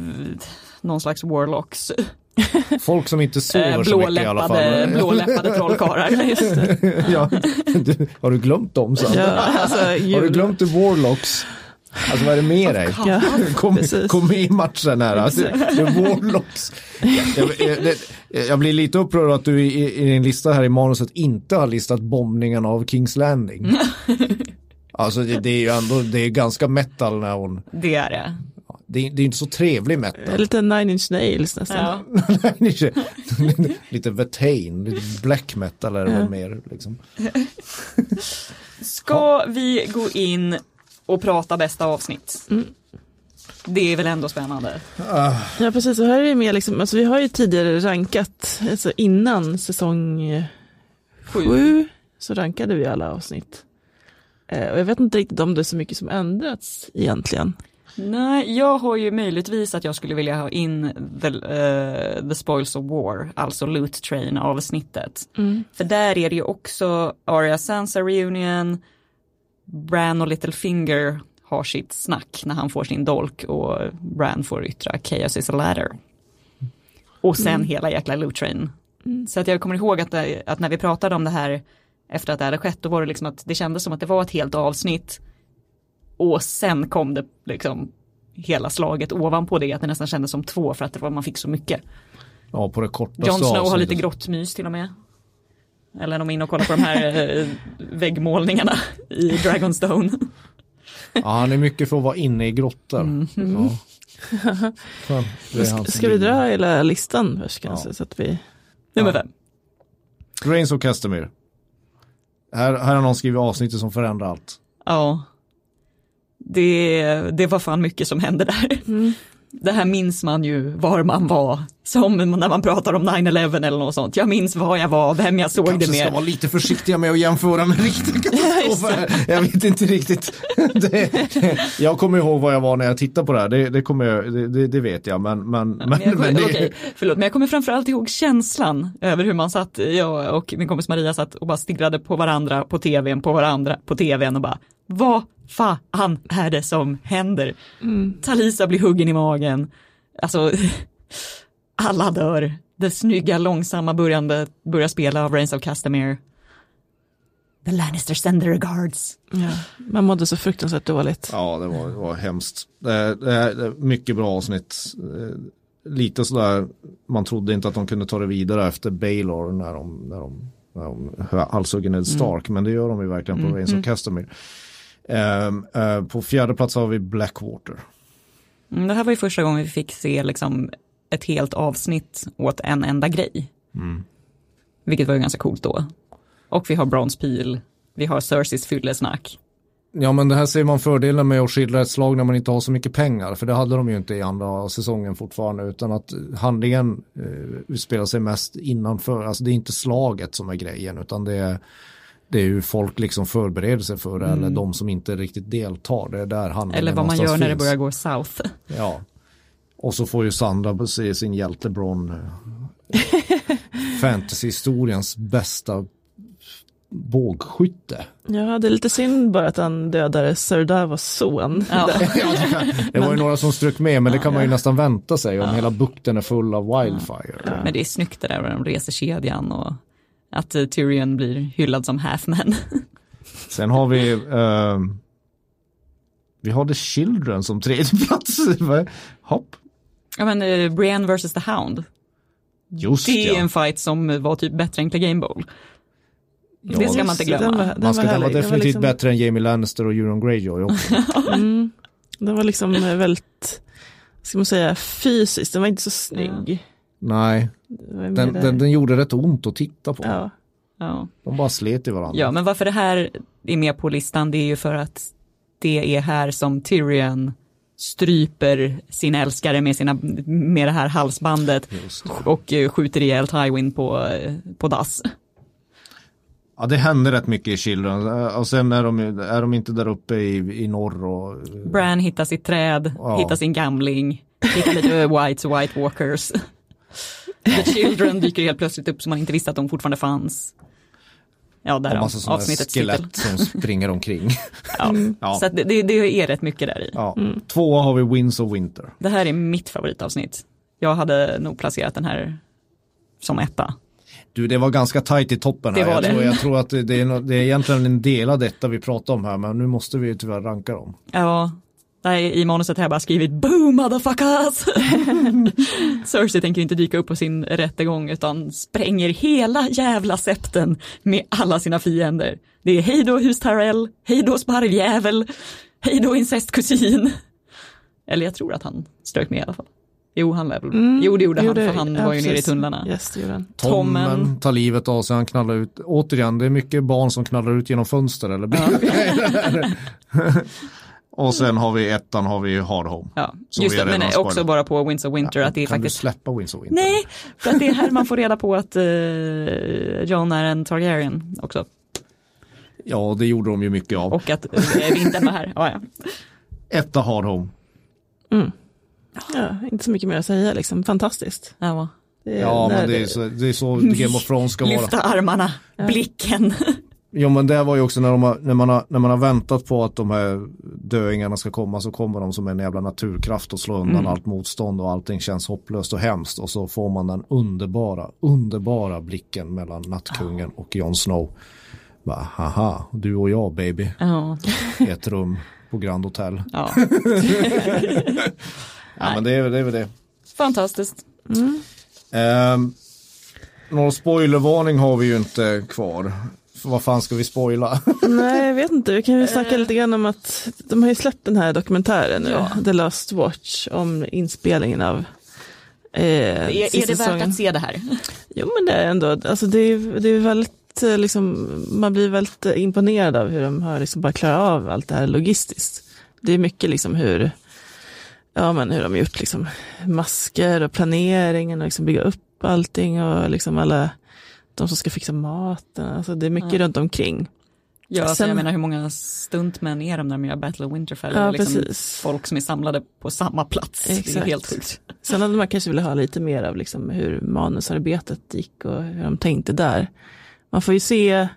någon slags warlocks. [LAUGHS] Folk som inte Eh, sover så mycket i alla fall. blåläppade trollkarlar. [LAUGHS] ja, du, har du glömt dem sen? Ja, alltså, Har du glömt the Warlocks? Alltså vad är det med dig? Ja, [LAUGHS] Kom, kom med i matchen här. Alltså, the Warlocks. Jag, jag, det- jag blir lite upprörd att du i, i din lista här i manuset inte har listat bombningen av Kings Landing. [LAUGHS] Alltså det, det är ju ändå, det är ganska metal när hon, Det är det. det är, det är inte så trevlig metal. Lite nine inch nails nästan. Ja. [LAUGHS] lite Vetain, lite black metal är det väl mer liksom. Ska vi gå in och prata bästa avsnitt? Det är väl ändå spännande. Ja precis, och här är det mer liksom, alltså vi har ju tidigare rankat, alltså innan säsong Sju. sju så rankade vi alla avsnitt. Eh, och jag vet inte riktigt om det är så mycket som ändrats egentligen. Nej, jag har ju möjligtvis att jag skulle vilja ha in the, eh, the Spoils of War, alltså Loot Train avsnittet. För där är det ju också Arya Sansa reunion, Bran och Littlefinger har sitt snack när han får sin dolk och Bran får yttra Chaos is a ladder. Och sen hela jäkla Loot Train. Så att jag kommer ihåg att, det, att när vi pratade om det här efter att det hade skett, då var det liksom att det kändes som att det var ett helt avsnitt. Och sen kom det liksom hela slaget ovanpå det, att det nästan kändes som två för att det var, man fick så mycket. Ja, på det kortaste Jon Snow har avsnittet. lite grottmys till och med. Eller de är inne och kollar på de här eh, [LAUGHS] väggmålningarna i Dragonstone. [LAUGHS] Ja, han är mycket för att vara inne i grottor. Mm. Ja. Är Ska, ska vi dra hela listan först kanske? Så att vi... Nummer fem. Grains of Castamere. Här, här har någon skrivit avsnittet som förändrar allt. Ja. Det, det var fan mycket som hände där. Det här minns man ju var man var. Som när man pratar om 9-11 eller något sånt. Jag minns var jag var, vem jag såg det Kanske ska med. vara lite försiktiga med att jämföra med riktiga [LAUGHS] katastrofer. jag vet inte riktigt. [LAUGHS] det, jag kommer ihåg vad jag var när jag tittade på det här. Det, det, kommer jag, det, det, vet jag. Men, men, men, Men jag, men det, okej, förlåt, men jag kommer framförallt ihåg känslan över hur man satt, jag och min kompis Maria satt och bara stirrade på varandra på tvn, på varandra på tvn och bara, vad fan är det som händer? Talisa blir huggen i magen, alltså [LAUGHS] alla dör. Det snygga, långsamma börjande börjar spela av Reigns of Castamere. The Lannister send their guards. Ja, man mådde så fruktansvärt dåligt. Ja, det var, det var hemskt. Det, det, mycket bra avsnitt. Eh, Lite sådär, man trodde inte att de kunde ta det vidare efter Baylor när de, när de, när de halshugger Ned Stark. Men det gör de ju verkligen på Reigns of Castamere. Ehm, eh, på fjärde plats har vi Blackwater. Mm, Det här var ju första gången vi fick se liksom ett helt avsnitt åt en enda grej. Vilket var ju ganska coolt då. Och vi har Bronze Peel, vi har Cerseys fyllesnack. Ja men det här ser man fördelen med att skildra ett slag när man inte har så mycket pengar. För det hade de ju inte i andra säsongen fortfarande. Utan att handlingen eh, utspelar sig mest innanför. Alltså det är inte slaget som är grejen. Utan det är, det är hur folk liksom förbereder sig för det. Eller de som inte riktigt deltar. Det är där handlingen Mm. Eller vad man gör när det finns. börjar gå south. Ja. Och så får ju Sandra se sin hjälte Bron. eh, [LAUGHS] Fantasyhistoriens bästa bågskytte. Ja, det är lite synd bara att han dödade Sir Davos son. Ja. [LAUGHS] [LAUGHS] Det var ju några som strök med men det kan man ju nästan vänta sig om hela bukten är full av wildfire. Men det är snyggt det där med de reser kedjan och att eh, Tyrion blir hyllad som halfman. [LAUGHS] Sen har vi ehm, Vi har The Children som tredje plats. [LAUGHS] Hopp. ja men uh, Brienne vs. The Hound. Just Det är ja. en fight som var typ bättre än Clegane Bowl. Ja, det ska man inte Den glömma. var, den Man ska den var. Den definitivt liksom, bättre än Jamie Lannister och Euron Greyjoy också. [LAUGHS] Mm, den var liksom väldigt, ska man säga, fysiskt. Den var inte så snygg. Nej, den, den, den gjorde rätt ont att titta på. Ja, Ja. De bara slet i varandra. ja, men varför det här är med på listan det är ju för att det är här som Tyrion stryper sin älskare med, sina, med det här halsbandet det. och eh, skjuter ihjäl Tywin på, eh, på dass. Ja, det hände rätt mycket i Children. Eh, Och sen är de, är de inte där uppe i, i norr och Bran hittar sitt träd, Ja. hittar sin gamling, hittar lite [LAUGHS] whites och white walkers. [LAUGHS] The Children dyker helt plötsligt upp som man inte visste att de fortfarande fanns. Ja, och där massa sådana avsnittets titel. skelett som springer omkring. [LAUGHS] Ja. Ja. Så det, det, det är rätt mycket där i. Ja. Tvåa har vi Winds of Winter. Det här är mitt favoritavsnitt. Jag hade nog placerat den här som etta. Du, det var ganska tajt i toppen här. Det var jag, det. Tror, jag [LAUGHS] tror att det, är, det är egentligen en del av detta vi pratar om här, men nu måste vi tyvärr ranka dem. Ja, nej, i manuset har jag bara skrivit boom motherfuckers. [LAUGHS] Cersei tänker inte dyka upp på sin rättegång utan spränger hela jävla septen med alla sina fiender. Det är hej då hus Tyrell, hej då sparvjävel, hej då incestkusin. Eller jag tror att han strök med i alla fall. Jo, han lär väl. Mm, jo, det gjorde han, gjorde- för han ja, var ju nere i tunnlarna. Yes, det gjorde han. Tommen, Tommen. tar livet av sig, han knallar ut. Återigen, det är mycket barn som knallar ut genom fönster eller [LAUGHS] [LAUGHS] Och sen har vi ettan, har vi Hard Home. Ja, just det, men redan också bara på Winds of Winter att det är kan faktiskt du släppa Winds of Winter? Nej, för att det är här man får reda på att uh, John är en Targaryen också. Ja, det gjorde de ju mycket av. Och att uh, vintern var här. [LAUGHS] Ja, ja. Etta Hard Home. Ja, inte så mycket mer att säga liksom. Fantastiskt. Ja. Det är- Ja, men det är, så, det är så Game of Thrones ska vara. Lyfta armarna, blicken. [LAUGHS] Jo men det var ju också när, de har, när, man har, när man har väntat på att de här döingarna ska komma så kommer de som en jävla naturkraft och slår undan Mm. allt motstånd och allting känns hopplöst och hemskt och så får man den underbara, underbara blicken mellan nattkungen och Jon Snow. Bara, haha, du och jag baby, Ja. i ett rum på Grand Hotel. [LAUGHS] ja. [LAUGHS] Ja men det är, det är väl det. Fantastiskt. Um, någon spoilervarning har vi ju inte kvar. Vad fan ska vi spoila? [LAUGHS] Nej, jag vet inte. Vi kan ju snacka lite grann om att de har ju släppt den här dokumentären nu, Ja. The Last Watch, om inspelningen av eh, Är, är det värt att se det här? Jo, men det är ändå, alltså det är, det är väldigt, eh, liksom, man blir väldigt eh, imponerad av hur de har liksom bara klarat av allt det här logistiskt. Det är mycket liksom hur, ja men hur de har gjort liksom masker och planeringen och liksom bygga upp allting och liksom alla, de som ska fixa maten, alltså det är mycket Ja. runt omkring. Ja, alltså, Sen- jag menar hur många stuntmän är de när de gör Battle of Winterfell? Ja, liksom precis. Folk som är samlade på samma plats. Det är Exakt. helt sjukt. Sen hade man kanske velat ha lite mer av liksom hur manusarbetet gick och hur de tänkte där. Man får ju se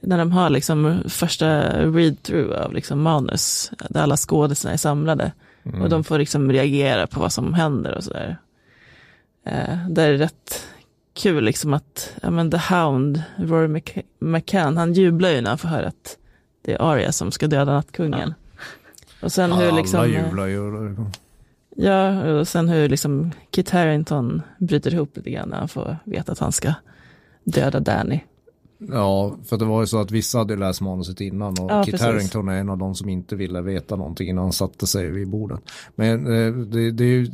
när de har liksom första read-through av liksom manus, där alla skådisarna är samlade. Och de får liksom reagera på vad som händer och sådär. Eh, där är det rätt kul liksom att, ja men The Hound, Rory Mc- McCann, han jublar ju när han får höra att det är Arya som ska döda nattkungen. Och sen hur liksom... Alla eh, jublar ju. Ja, och sen hur liksom Kit Harington bryter ihop lite grann när han får veta att han ska döda Danny. Ja, för det var ju så att vissa hade läst manuset innan och Ja, Kit precis. Harington är en av de som inte ville veta någonting innan han satte sig vid bordet. Men eh, det, det är ju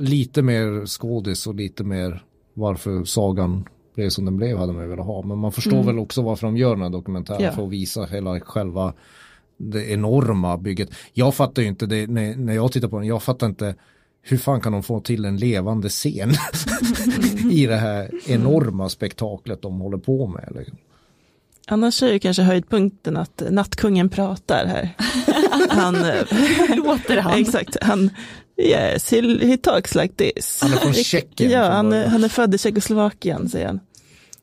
lite mer skådis och lite mer varför sagan blev som den blev hade man ju velat ha. Men man förstår väl också varför de gör den här dokumentären Ja. för att visa hela själva det enorma bygget. Jag fattar ju inte det när, när jag tittar på den, jag fattar inte hur fan kan de få till en levande scen [LAUGHS] i det här enorma spektaklet de håller på med. Liksom. Annars är ju kanske höjdpunkten att nattkungen pratar här. [LAUGHS] Han, Låter han? [LAUGHS] exakt, han, yes, he, he talks like this. Han är från Tjeckien Ja, han, han är född i Tjeckoslovakien, säger han.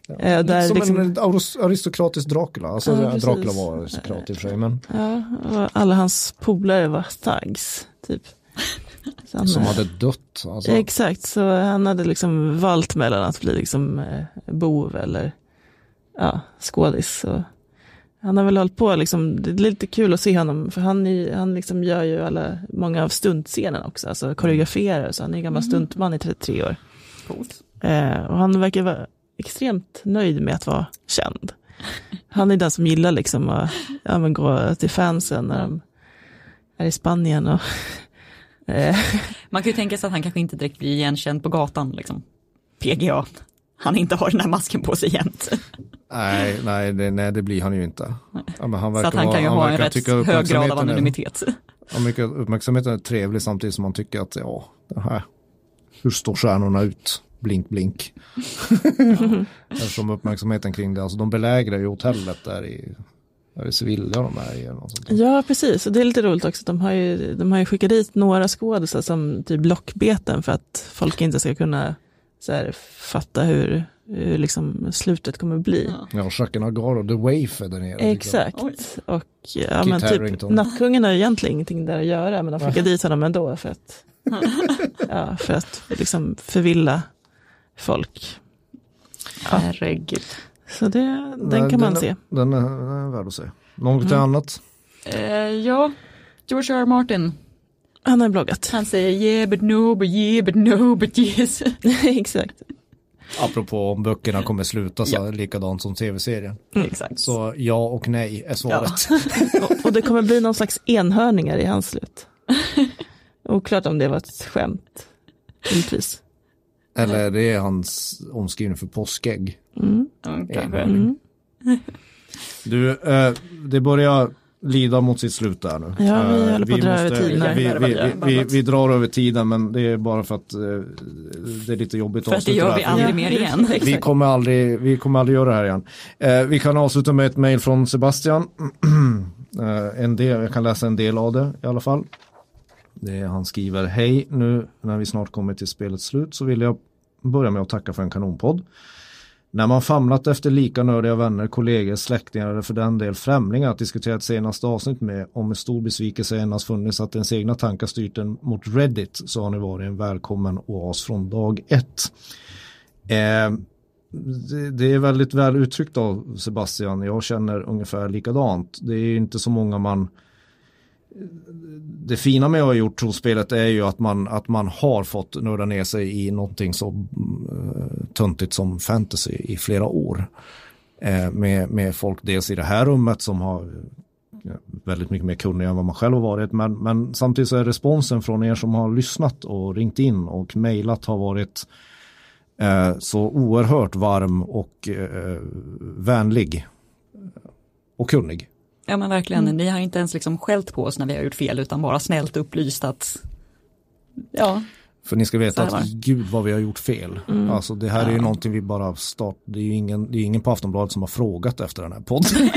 Eh, Lite där som liksom, en aristokratisk Dracula. Alltså Ja. Dracula var aristokrat i och för sig, men ja, och alla hans polare var thugs, typ. [LAUGHS] Han, som hade dött. Alltså. Exakt, så han hade liksom valt mellan att bli liksom eh, bov eller ja, skådis. Så han har väl hållit på, liksom, det är lite kul att se honom, för han, är, han liksom gör ju alla, många av stuntscenerna också, alltså koreograferar, så han är gammal stuntman i 33 år. Coolt. Eh, och han verkar vara extremt nöjd med att vara känd. Han är den som gillar liksom att ja, men gå till fansen när de är i Spanien och [LAUGHS] eh, Man kan ju tänka sig att han kanske inte direkt blir igenkänd på gatan. Liksom. PGA. Han inte har den här masken på sig jämt. Nej, nej det, nej, det blir han ju inte. Ja, men han Så att han kan ju ha en rätt hög grad av är- anonymitet. Han mycket uppmärksamheten är trevlig samtidigt som man tycker att ja, det här, hur står stjärnorna ut? Blink, blink. [LAUGHS] Eftersom uppmärksamheten kring det, alltså de belägrar ju hotellet där i, där i Sevilla de är i. Ja, precis. Och det är lite roligt också. De har ju, de har ju skickat dit några skådisar som typ lockbeten för att folk inte ska kunna så här, fatta hur, hur liksom slutet kommer bli. Ja. Ja, Jacques Nagaro, The Waif är där nere. Exakt. Och ja, Kit men typ, nattkungen har egentligen ingenting där att göra, men de skickar dit honom ändå för att, [LAUGHS] ja, för att liksom förvilla folk. Herregud. Så det, den Nej, kan man är- se. Den är, den är värd att se. Något Mm. annat? Eh, ja, George R. R. Martin. Han har bloggat. Han säger yeah but no but yeah but no but yes. [LAUGHS] Exakt. Apropå om böckerna kommer sluta så likadant som tv-serien. Exakt. Så ja och nej är svaret. Och, [LAUGHS] och det kommer bli någon slags enhörningar i hans slut. [LAUGHS] Oklart om det var ett skämt. Givetvis. Eller det är hans omskrivning för påskägg. Mm. Mm, kanske. Mm. Du, eh, det börjar lida mot sitt slut där nu. Ja, vi Eh, håller på att dra över tiden. Vi, vi, vi, vi, vi drar över tiden men det är bara för att eh, det är lite jobbigt För att det avsluta gör vi aldrig mer igen. Vi kommer aldrig, vi kommer aldrig göra det här igen. Eh, vi kan avsluta med ett mejl från Sebastian. [CLEARS THROAT] en del, jag kan läsa en del av det i alla fall. Det är, han skriver, hej, nu när vi snart kommer till spelets slut så vill jag börja med att tacka för en kanonpodd. När man famlat efter lika nördiga vänner, kollegor, släktingar eller för den del främlingar att diskutera ett senaste avsnitt med och med stor besvikelse endast funnits att ens egna tankar styrt en mot Reddit så har ni varit en välkommen oas från dag ett. Eh, det, det är väldigt väl uttryckt av Sebastian. Jag känner ungefär likadant. Det är inte så många man det fina med att ha gjort trospelet är ju att man, att man har fått nörda ner sig i någonting så eh, töntigt som fantasy i flera år. Eh, med, med folk dels i det här rummet som har väldigt mycket mer kunniga än vad man själv har varit. Men, men samtidigt så är responsen från er som har lyssnat och ringt in och mejlat har varit eh, så oerhört varm och eh, vänlig och kunnig. Ja men verkligen, mm. ni har inte ens liksom skällt på oss när vi har gjort fel utan bara snällt upplyst att ja. För ni ska veta att gud vad vi har gjort fel. Mm. Alltså det här ja. är ju någonting vi bara start, det är ju ingen, det är ingen på Aftonbladet som har frågat efter den här podden. [LAUGHS]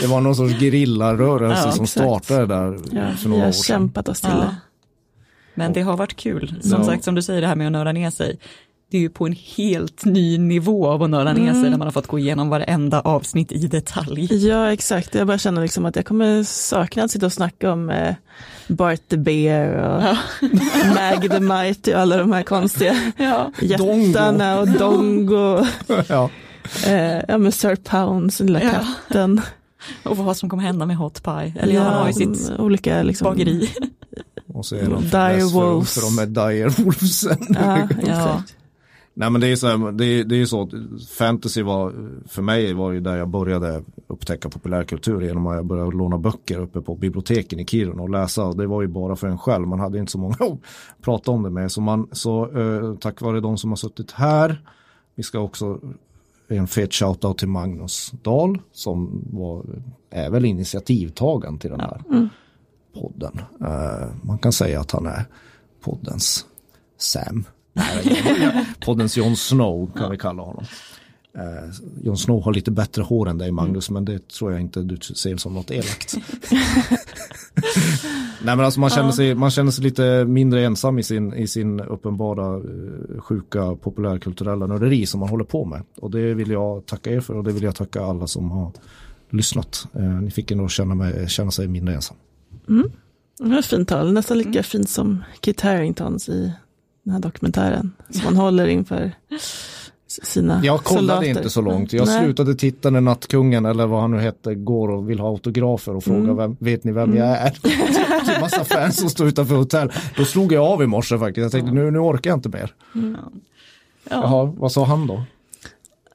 det var någon sorts gerillarörelse ja, som startade där ja, för några år sedan. Vi har kämpat oss till det. Men det har varit kul, som sagt som du säger det här med att nörda ner sig det är ju på en helt ny nivå av att nörda ner sig mm. när man har fått gå igenom varenda avsnitt i detalj. Ja exakt, jag bara känner liksom att jag kommer sakna att sitta och snacka om eh, Bart the Bear och ja. [LAUGHS] Mag the Mighty och alla de här konstiga ja. jättarna och Dongo. ja. Eh, ja men Sir Pounds, lilla ja. katten. Och vad som kommer hända med Hot Pie. Eller ja, han har ju sitt olika liksom, bageri. Och så är de Dire Wolves. För de är Dire Wolvesen. Ja, [LAUGHS] ja. Nej men det är så här, det, det är så fantasy var, för mig var ju där jag började upptäcka populärkultur genom att jag började låna böcker uppe på biblioteken i Kiruna och läsa. Det var ju bara för en själv, man hade inte så många [LAUGHS] att prata om det med. Så, man, så eh, tack vare de som har suttit här, vi ska också en fet shoutout till Magnus Dahl som var, är väl initiativtagaren till den här mm. podden. Eh, man kan säga att han är poddens Sam. Poddens Jon Snow kan vi kalla honom. Eh, Jon Snow har lite bättre hår än dig Magnus mm. men det tror jag inte du ser som något elakt. [LAUGHS] Nej men alltså man känner, sig, man känner sig lite mindre ensam i sin, i sin uppenbara uh, sjuka populärkulturella nörderi som man håller på med. Och det vill jag tacka er för och det vill jag tacka alla som har lyssnat. Uh, ni fick att känna, mig, känna sig mindre ensam. Mm. Det var fint tal, nästan lika fint som Kit Haringtons i den här dokumentären som man håller inför sina Jag kollade soldater. inte så långt. Jag Nej. slutade titta när Nattkungen eller vad han nu hette går och vill ha autografer och fråga mm. vem, vet ni vem mm. jag är? [LAUGHS] Det är massa fans som står utanför hotell. Då slog jag av i morse faktiskt. Jag tänkte nu, nu orkar jag inte mer. Mm. Ja. Jaha, vad sa han då?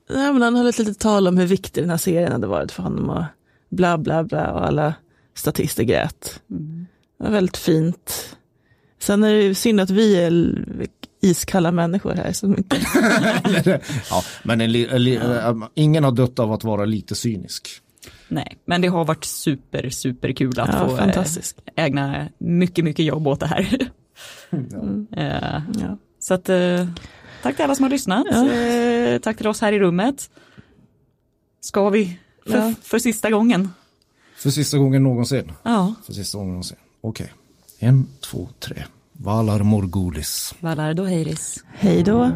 Nej, men han höll ett litet tal om hur viktig den här serien hade varit för honom och bla bla bla och alla statister grät. Mm. Det var väldigt fint Sen är det synd att vi är iskalla människor här. Som inte... [LAUGHS] ja, men en, en, ingen har dött av att vara lite cynisk. Nej, men det har varit super, super kul att ja, få äh, ägna mycket, mycket jobb åt det här. [LAUGHS] Mm. Uh, ja. Så att, tack till alla som har lyssnat. Ja. Tack till oss här i rummet. Ska vi för, ja. för sista gången? För sista gången någonsin? Ja. För sista gången någonsin. Okej. Okay. En, två, tre. Valar Morgulis. Valar Doheiris. Hej då.